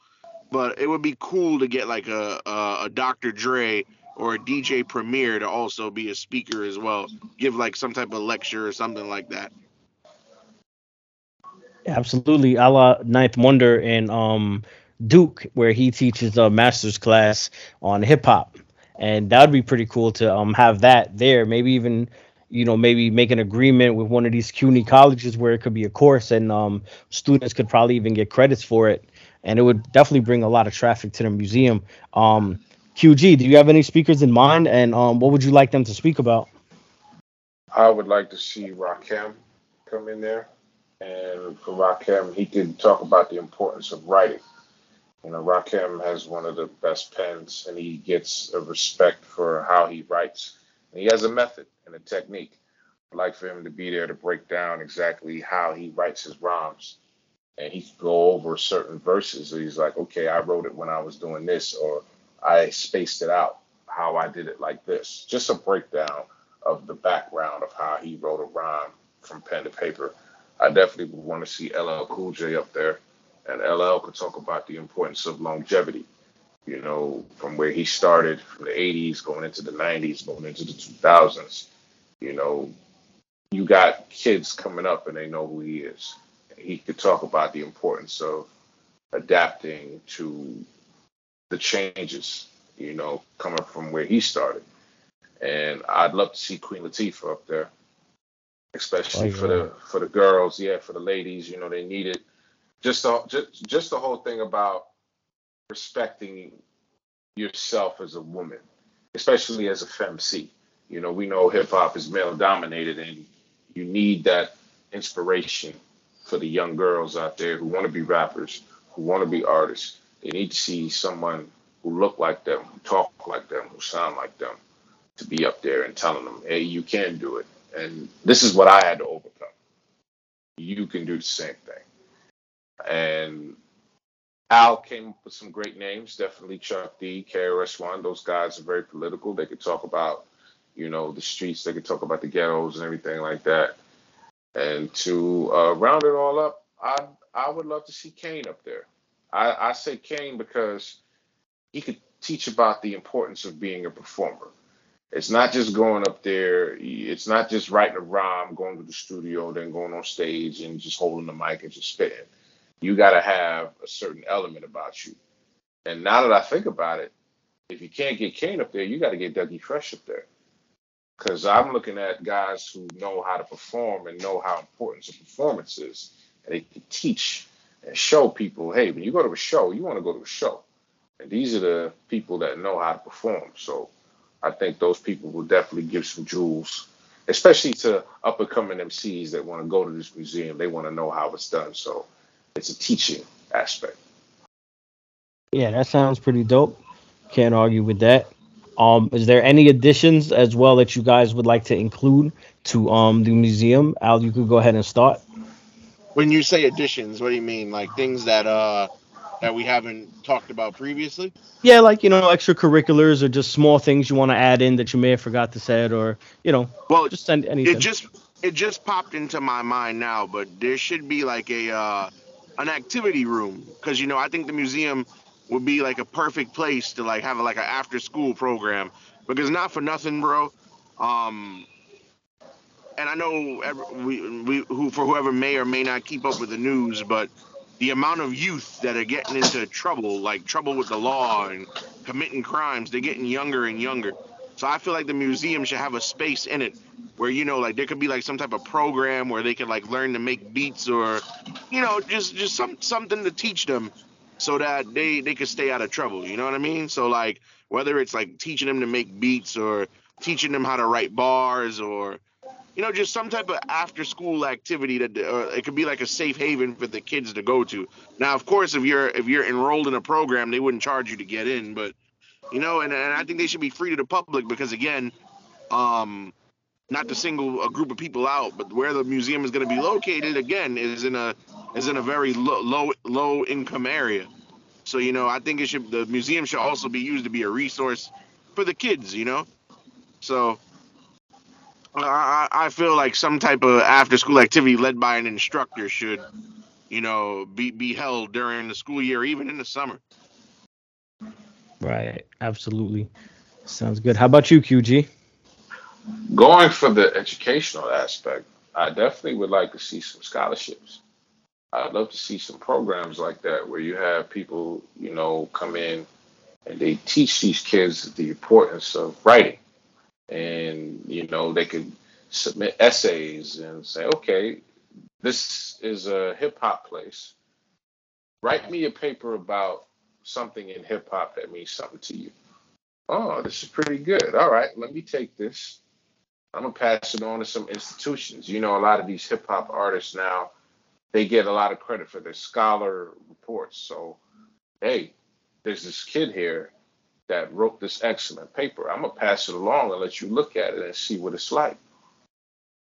But it would be cool to get like a a, a Dr. Dre or a DJ Premier to also be a speaker as well, give like some type of lecture or something like that. Absolutely, a la Ninth Wonder and um Duke, where he teaches a master's class on hip hop, and that would be pretty cool to um have that there. Maybe even you know maybe make an agreement with one of these CUNY colleges where it could be a course and um students could probably even get credits for it, and it would definitely bring a lot of traffic to the museum. Um, QG, do you have any speakers in mind, and um what would you like them to speak about? I would like to see Rakim come in there. And for Rakim, he can talk about the importance of writing. You know, Rakim has one of the best pens and he gets a respect for how he writes. And he has a method and a technique. I'd like for him to be there to break down exactly how he writes his rhymes. And he could go over certain verses. He's like, okay, I wrote it when I was doing this, or I spaced it out, how I did it like this. Just a breakdown of the background of how he wrote a rhyme from pen to paper. I definitely would want to see LL Cool J up there, and LL could talk about the importance of longevity. You know, from where he started from the 80s, going into the 90s, going into the 2000s. You know, you got kids coming up and they know who he is. He could talk about the importance of adapting to the changes, you know, coming from where he started. And I'd love to see Queen Latifah up there, especially Oh, for the for the girls, yeah, for the ladies. You know, they need it. Just the just just the whole thing about respecting yourself as a woman, especially as a femc. You know, we know hip hop is male dominated, and you need that inspiration for the young girls out there who want to be rappers, who want to be artists. They need to see someone who look like them, who talk like them, who sound like them, to be up there and telling them, "Hey, you can do it." And this is what I had to overcome. You can do the same thing. And Al came up with some great names. Definitely Chuck D, KRS-One. Those guys are very political. They could talk about, you know, the streets. They could talk about the ghettos and everything like that. And to uh, round it all up, I I would love to see Kane up there. I, I say Kane because he could teach about the importance of being a performer. It's not just going up there. It's not just writing a rhyme, going to the studio, then going on stage and just holding the mic and just spitting. You got to have a certain element about you. And now that I think about it, if you can't get Kane up there, you got to get Dougie Fresh up there. Because I'm looking at guys who know how to perform and know how important a performance is. And they can teach and show people, hey, when you go to a show, you want to go to a show. And these are the people that know how to perform. So I think those people will definitely give some jewels, especially to up and coming MCs that want to go to this museum. They want to know how it's done. So it's a teaching aspect. Yeah, that sounds pretty dope. Can't argue with that. Um, is there any additions as well that you guys would like to include to um the museum? Al, you could go ahead and start. When you say additions, what do you mean? Like things that uh that we haven't talked about previously? Yeah, like you know, extracurriculars or just small things you want to add in that you may have forgot to say, it or you know, Well, just send anything. it just it just popped into my mind now, but there should be like a uh an activity room because you know I think the museum would be like a perfect place to like have like an after school program because not for nothing, bro. Um, and I know every, we we who for whoever may or may not keep up with the news, but the amount of youth that are getting into trouble, like trouble with the law and committing crimes, they're getting younger and younger. So I feel like the museum should have a space in it where you know like there could be like some type of program where they could like learn to make beats or you know just just some something to teach them so that they they could stay out of trouble you know what i mean? So like whether it's like teaching them to make beats or teaching them how to write bars or you know just some type of after school activity that uh, it could be like a safe haven for the kids to go to. Now of course if you're if you're enrolled in a program they wouldn't charge you to get in but you know and, and i think they should be free to the public because again um not to single a group of people out, but where the museum is going to be located again is in a is in a very low low, low income area. So you know, I think it should the museum should also be used to be a resource for the kids. You know, so I I I feel like some type of after school activity led by an instructor should you know be be held during the school year, even in the summer. right. Absolutely. Sounds good. How about you, QG? Going for the educational aspect, I definitely would like to see some scholarships. I'd love to see some programs like that where you have people, you know, come in and they teach these kids the importance of writing. And, you know, they could submit essays and say, okay, this is a hip hop place. Write me a paper about something in hip hop that means something to you. Oh, this is pretty good. All right, let me take this. I'm gonna pass it on to some institutions. You know, a lot of these hip hop artists now, they get a lot of credit for their scholar reports. So, hey, there's this kid here that wrote this excellent paper. I'm gonna pass it along and let you look at it and see what it's like.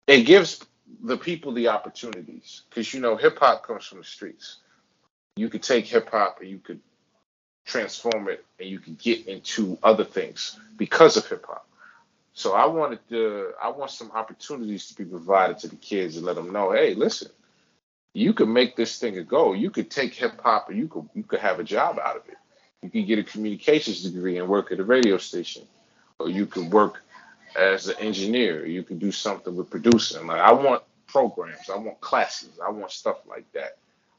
It gives the people the opportunities because you know hip hop comes from the streets. You could take hip hop and you could transform it and you could get into other things because of hip hop. So I wanted to, I want some opportunities to be provided to the kids and let them know, hey, listen, you could make this thing a go. You could take hip hop and you could you could have a job out of it. You could get a communications degree and work at a radio station, or you could work as an engineer. You could do something with producing. Like I want programs, I want classes, I want stuff like that.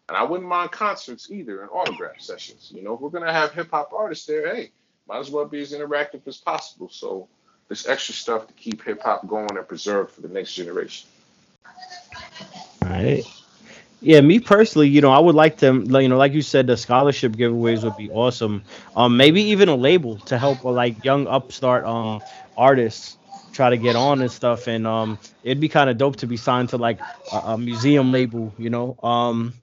And I wouldn't mind concerts either and autograph sessions. You know, if we're gonna have hip hop artists there, hey, might as well be as interactive as possible. So there's extra stuff to keep hip hop going and preserved for the next generation. Right. Yeah, me personally, you know, I would like to, you know, like you said, the scholarship giveaways would be awesome. Um, maybe even a label to help uh, like young upstart um artists try to get on and stuff. And um, it'd be kind of dope to be signed to like a, a museum label, you know. Um,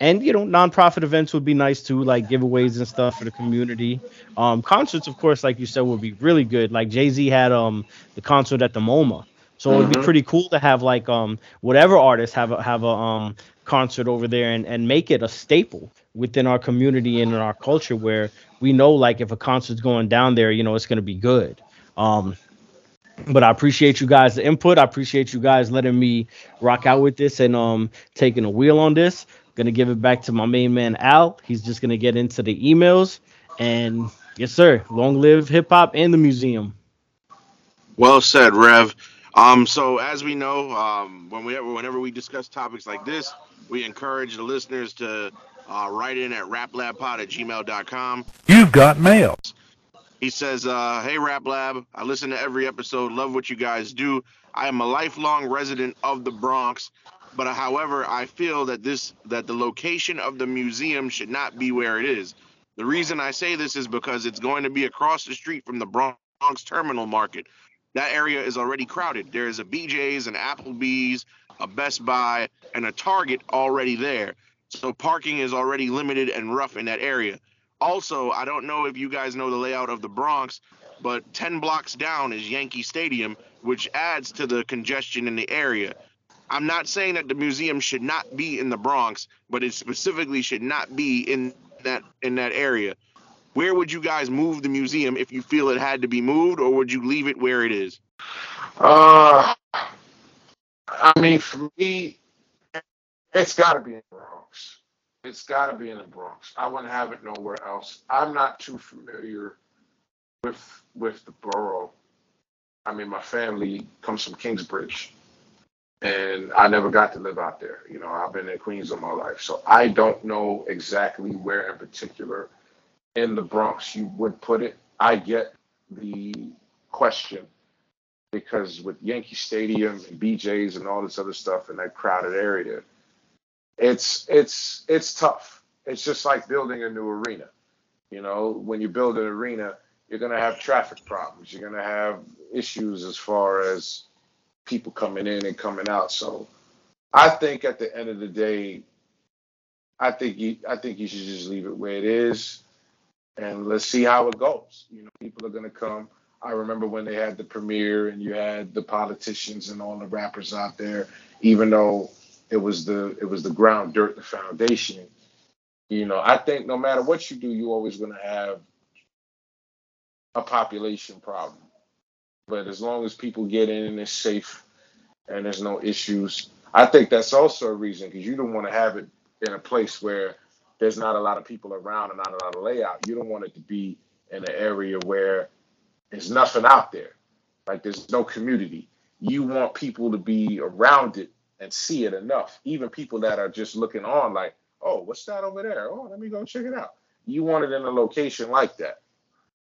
and you know, nonprofit events would be nice too, like giveaways and stuff for the community. Um, concerts, of course, like you said, would be really good. Like Jay Z had um the concert at the MoMA. So it'd be Mhm. pretty cool to have like um whatever artists have a have a um concert over there and, and make it a staple within our community and in our culture where we know like if a concert's going down there, you know, it's gonna be good. Um but I appreciate you guys the input. I appreciate you guys letting me rock out with this and um taking a wheel on this. Gonna give it back to my main man Al. He's just gonna get into the emails and yes sir, long live hip hop and the museum. Well said, Rev. Um, so as we know, um, when we whenever we discuss topics like this, we encourage the listeners to uh, write in at raplabpod at gmail.com. You've got mail. He says, uh, Hey, Rap Lab, I listen to every episode. Love what you guys do. I am a lifelong resident of the Bronx, but uh, however, I feel that this that the location of the museum should not be where it is. The reason I say this is because it's going to be across the street from the Bronx Terminal Market. That area is already crowded. There is a BJ's, an Applebee's, a Best Buy, and a Target already there. So parking is already limited and rough in that area. Also, I don't know if you guys know the layout of the Bronx, but 10 blocks down is Yankee Stadium, which adds to the congestion in the area. I'm not saying that the museum should not be in the Bronx, but it specifically should not be in that in that area. Where would you guys move the museum if you feel it had to be moved, or would you leave it where it is? Uh, I mean, for me, it's got to be in the Bronx. It's got to be in the Bronx. I wouldn't have it nowhere else. I'm not too familiar with with the borough. I mean, my family comes from Kingsbridge, and I never got to live out there. You know, I've been in Queens all my life, so I don't know exactly where in particular in the Bronx you would put it. I get the question because with Yankee Stadium and BJ's and all this other stuff in that crowded area, it's it's it's tough. It's just like building a new arena. You know, when you build an arena, you're gonna have traffic problems. You're gonna have issues as far as people coming in and coming out. So I think at the end of the day, I think you I think you should just leave it where it is and let's see how it goes. You know, people are gonna come. I remember when they had the premiere and you had the politicians and all the rappers out there, even though it was the it was the ground dirt, the foundation. You know, I think no matter what you do, you're always gonna have a population problem. But as long as people get in and it's safe and there's no issues, I think that's also a reason because you don't want to have it in a place where there's not a lot of people around and not a lot of layout. You don't want it to be in an area where there's nothing out there. Like there's no community. You want people to be around it and see it enough. Even people that are just looking on, like, oh, what's that over there? Oh, let me go check it out. You want it in a location like that,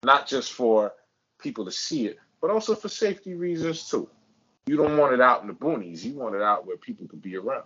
not just for people to see it, but also for safety reasons too. You don't want it out in the boonies. You want it out where people could be around.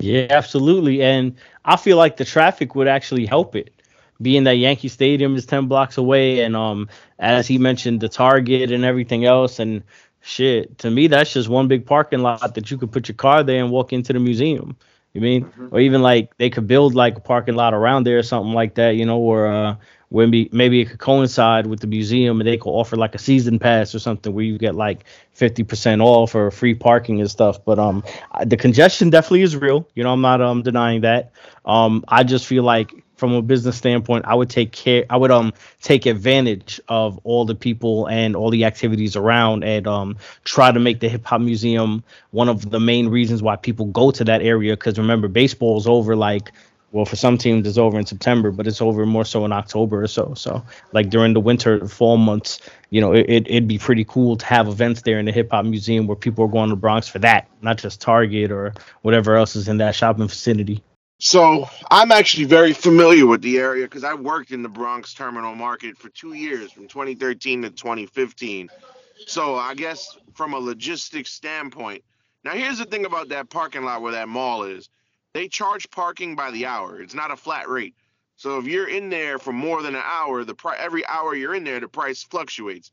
Yeah, absolutely. And I feel like the traffic would actually help it. Being that Yankee Stadium is 10 blocks away and um as he mentioned the Target and everything else and shit, to me that's just one big parking lot that you could put your car there and walk into the museum. You mean? Mhm. Or even like they could build like a parking lot around there or something like that, you know, or uh maybe maybe it could coincide with the museum and they could offer like a season pass or something where you get like 50% off or free parking and stuff. But um the congestion definitely is real. You know, I'm not um denying that. Um I just feel like from a business standpoint, I would take care. I would um take advantage of all the people and all the activities around, and um try to make the hip hop museum one of the main reasons why people go to that area. Because remember, baseball's over like. Well, for some teams, it's over in September, but it's over more so in October or so. So, like during the winter, fall months, you know, it, it, it'd be pretty cool to have events there in the hip hop museum where people are going to Bronx for that, not just Target or whatever else is in that shopping vicinity. So I'm actually very familiar with the area because I worked in the Bronx terminal market for two years, from 2013 to 2015. So I guess from a logistics standpoint, now here's the thing about that parking lot where that mall is. They charge parking by the hour. It's not a flat rate. So if you're in there for more than an hour, the pri- every hour you're in there, the price fluctuates.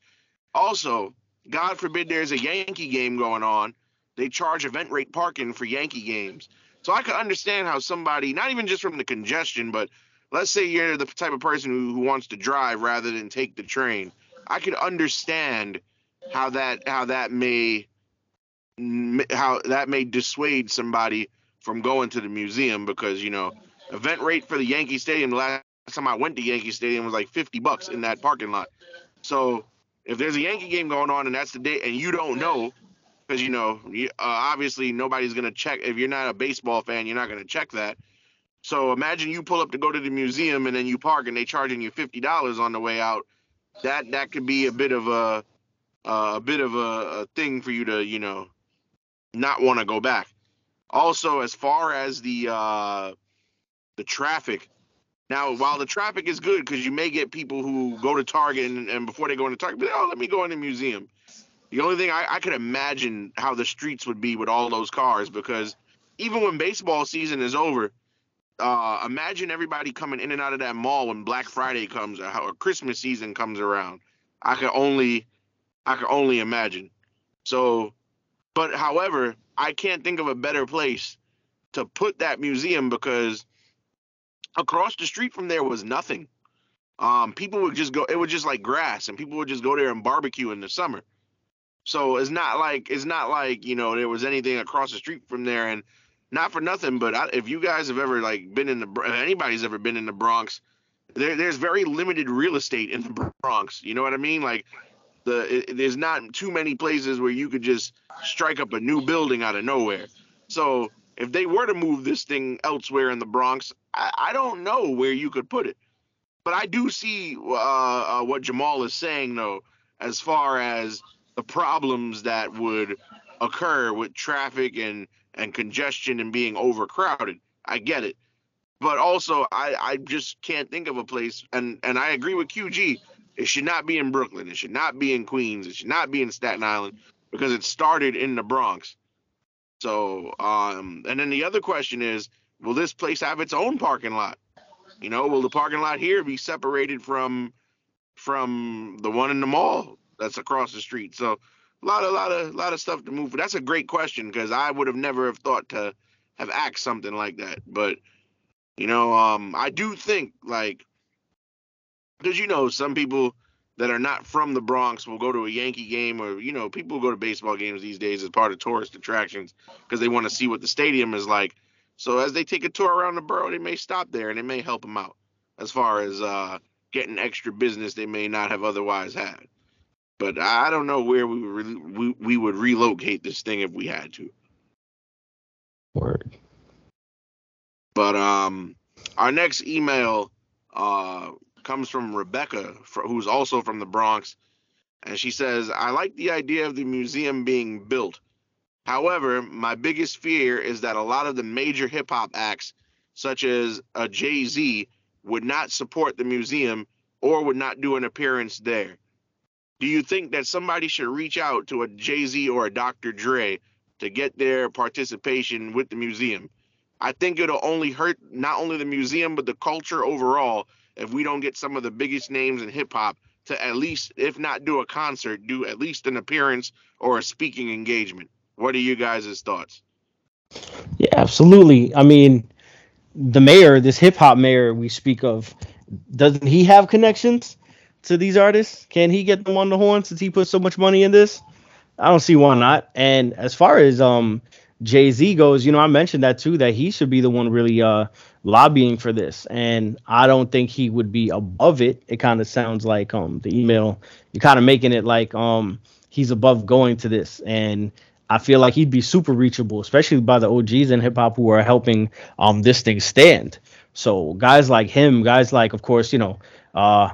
Also, God forbid there's a Yankee game going on, they charge event rate parking for Yankee games. So I could understand how somebody, not even just from the congestion, but let's say you're the type of person who, who wants to drive rather than take the train. I could understand how that how that may how that may dissuade somebody from going to the museum because you know event rate for the Yankee Stadium the last time I went to Yankee Stadium was like 50 bucks in that parking lot. So if there's a Yankee game going on and that's the day and you don't know because you know uh, obviously nobody's gonna check if you're not a baseball fan you're not gonna check that. So imagine you pull up to go to the museum and then you park and they charging you fifty dollars on the way out. That that could be a bit of a uh, a bit of a, a thing for you to you know not want to go back also as far as the uh the traffic now while the traffic is good because you may get people who go to target and, and before they go into target like, oh let me go in the museum the only thing I, I could imagine how the streets would be with all those cars because even when baseball season is over, uh, imagine everybody coming in and out of that mall when Black Friday comes or, or Christmas season comes around. I could only, I could only imagine. So, but however, I can't think of a better place to put that museum because across the street from there was nothing. Um, people would just go. It was just like grass, and people would just go there and barbecue in the summer. So it's not like it's not like you know there was anything across the street from there, and not for nothing, but I, if you guys have ever like been in the if anybody's ever been in the Bronx, there, there's very limited real estate in the Bronx. You know what I mean? Like the it, there's not too many places where you could just strike up a new building out of nowhere. So if they were to move this thing elsewhere in the Bronx, I, I don't know where you could put it. But I do see uh, uh, what Jamal is saying though, as far as the problems that would occur with traffic and and congestion and being overcrowded. I get it. But also I I just can't think of a place and and I agree with QG. It should not be in Brooklyn. It should not be in Queens. It should not be in Staten Island because it started in the Bronx. So um and then the other question is will this place have its own parking lot? You know, will the parking lot here be separated from from the one in the mall? that's across the street. So a lot, a lot of, a lot of stuff to move. That's a great question because I would have never have thought to have asked something like that. But you know, um, I do think like because you know some people that are not from the Bronx will go to a Yankee game or you know people go to baseball games these days as part of tourist attractions because they want to see what the stadium is like. So as they take a tour around the borough, they may stop there and it may help them out as far as uh, getting extra business they may not have otherwise had. But I don't know where we would re- we, we would relocate this thing if we had to. Word. But um, our next email uh comes from Rebecca, who's also from the Bronx, and she says, "I like the idea of the museum being built. However, my biggest fear is that a lot of the major hip hop acts, such as uh, a Jay Z, would not support the museum or would not do an appearance there do you think that somebody should reach out to a Jay Z or a Dr. Dre to get their participation with the museum? I think it'll only hurt not only the museum but the culture overall if we don't get some of the biggest names in hip hop to at least, if not do a concert, do at least an appearance or a speaking engagement. What are you guys' thoughts? Yeah, absolutely. I mean, the mayor, this hip hop mayor we speak of, doesn't he have connections? to these artists? Can he get them on the horn since he put so much money in this? I don't see why not. And as far as um Jay Z goes, you know, I mentioned that too, that he should be the one really uh lobbying for this, and I don't think he would be above it. It kind of sounds like um the email you're kind of making it like um he's above going to this, and I feel like he'd be super reachable, especially by the OGs in hip hop who are helping um this thing stand. So guys like him, guys like of course you know uh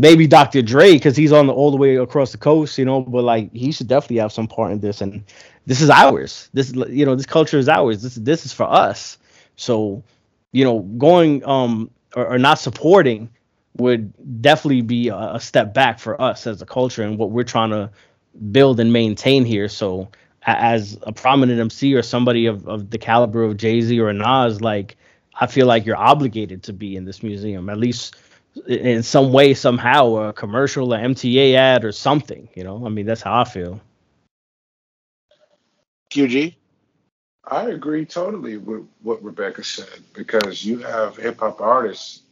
maybe Dr. Dre because he's on the all the way across the coast, you know, but like he should definitely have some part in this, and this is ours. This you know this culture is ours. This this is for us. So you know going um or, or not supporting would definitely be a, a step back for us as a culture and what we're trying to build and maintain here. So as a prominent MC or somebody of, of the caliber of Jay Z or Nas, like I feel like you're obligated to be in this museum, at least in some way, somehow, a commercial, an MTA ad, or something. You know, I mean, that's how I feel. QG. I agree totally with what Rebecca said because you have hip hop artists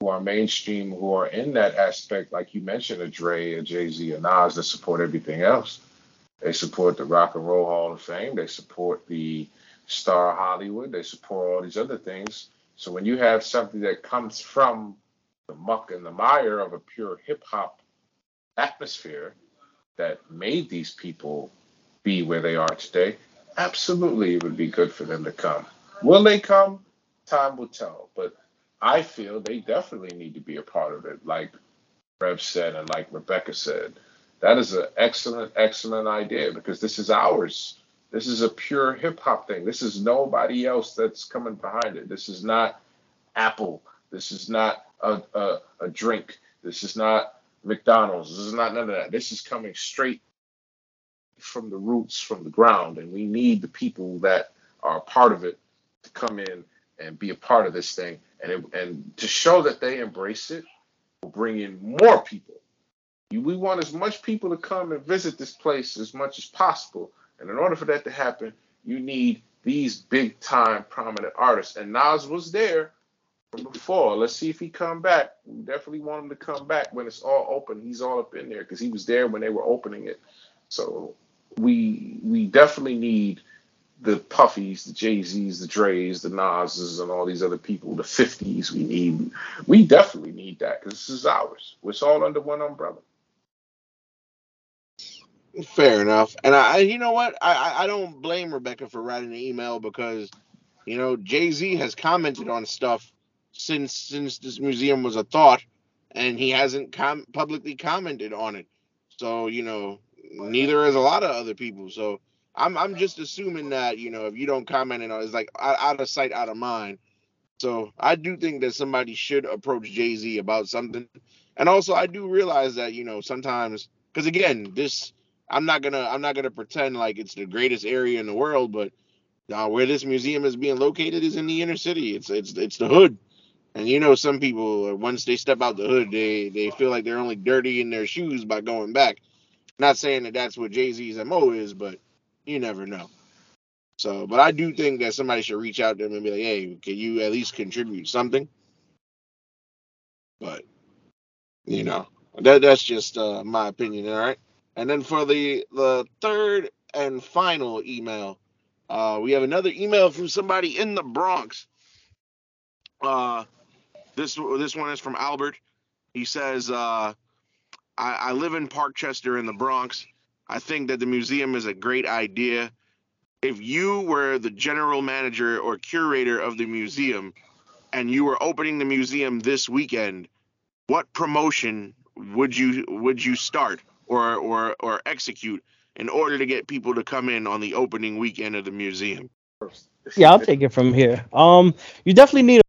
who are mainstream who are in that aspect, like you mentioned, a Dre, a Jay Z, a Nas that support everything else. They support the Rock and Roll Hall of Fame. They support the Star Hollywood. They support all these other things. So when you have something that comes from the muck and the mire of a pure hip hop atmosphere that made these people be where they are today, absolutely it would be good for them to come. Will they come? Time will tell. But I feel they definitely need to be a part of it, like Rev said and like Rebecca said. That is an excellent, excellent idea because this is ours. This is a pure hip hop thing. This is nobody else that's coming behind it. This is not Apple. This is not a, a, a drink. This is not McDonald's. This is not none of that. This is coming straight from the roots, from the ground, and we need the people that are part of it to come in and be a part of this thing, and it, and to show that they embrace it, will bring in more people. We want as much people to come and visit this place as much as possible, and in order for that to happen, you need these big time prominent artists. And Nas was there from before. Let's see if he come back. We definitely want him to come back when it's all open. He's all up in there because he was there when they were opening it. So we we definitely need the Puffies, the Jay Z's, the Dre's, the Nas's, and all these other people. The Fifties. We need. We definitely need that because this is ours. It's all under one umbrella. Fair enough. And I, you know what? I, I don't blame Rebecca for writing the email because, you know, Jay Z has commented on stuff since since this museum was a thought, and he hasn't com- publicly commented on it. So you know, neither has a lot of other people. So I'm I'm just assuming that you know if you don't comment on it, it's like out, of sight, out of mind. So I do think that somebody should approach Jay Z about something, and also I do realize that you know sometimes because again this I'm not gonna I'm not gonna pretend like it's the greatest area in the world, but uh, where this museum is being located is in the inner city. It's it's it's the hood. And you know, some people uh, once they step out the hood, they they feel like they're only dirty in their shoes by going back. Not saying that that's what Jay Z's mo is, but you never know. So, but I do think that somebody should reach out to them and be like, "Hey, can you at least contribute something?" But you know, that that's just uh, my opinion. All right. And then for the the third and final email, uh, we have another email from somebody in the Bronx. Uh, this this one is from Albert. He says, uh, I, I live in Parkchester in the Bronx. I think that the museum is a great idea. If you were the general manager or curator of the museum and you were opening the museum this weekend, what promotion would you would you start or or or execute in order to get people to come in on the opening weekend of the museum? Yeah, I'll take it from here. Um, you definitely need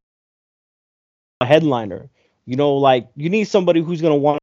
a headliner. You know, like you need somebody who's gonna want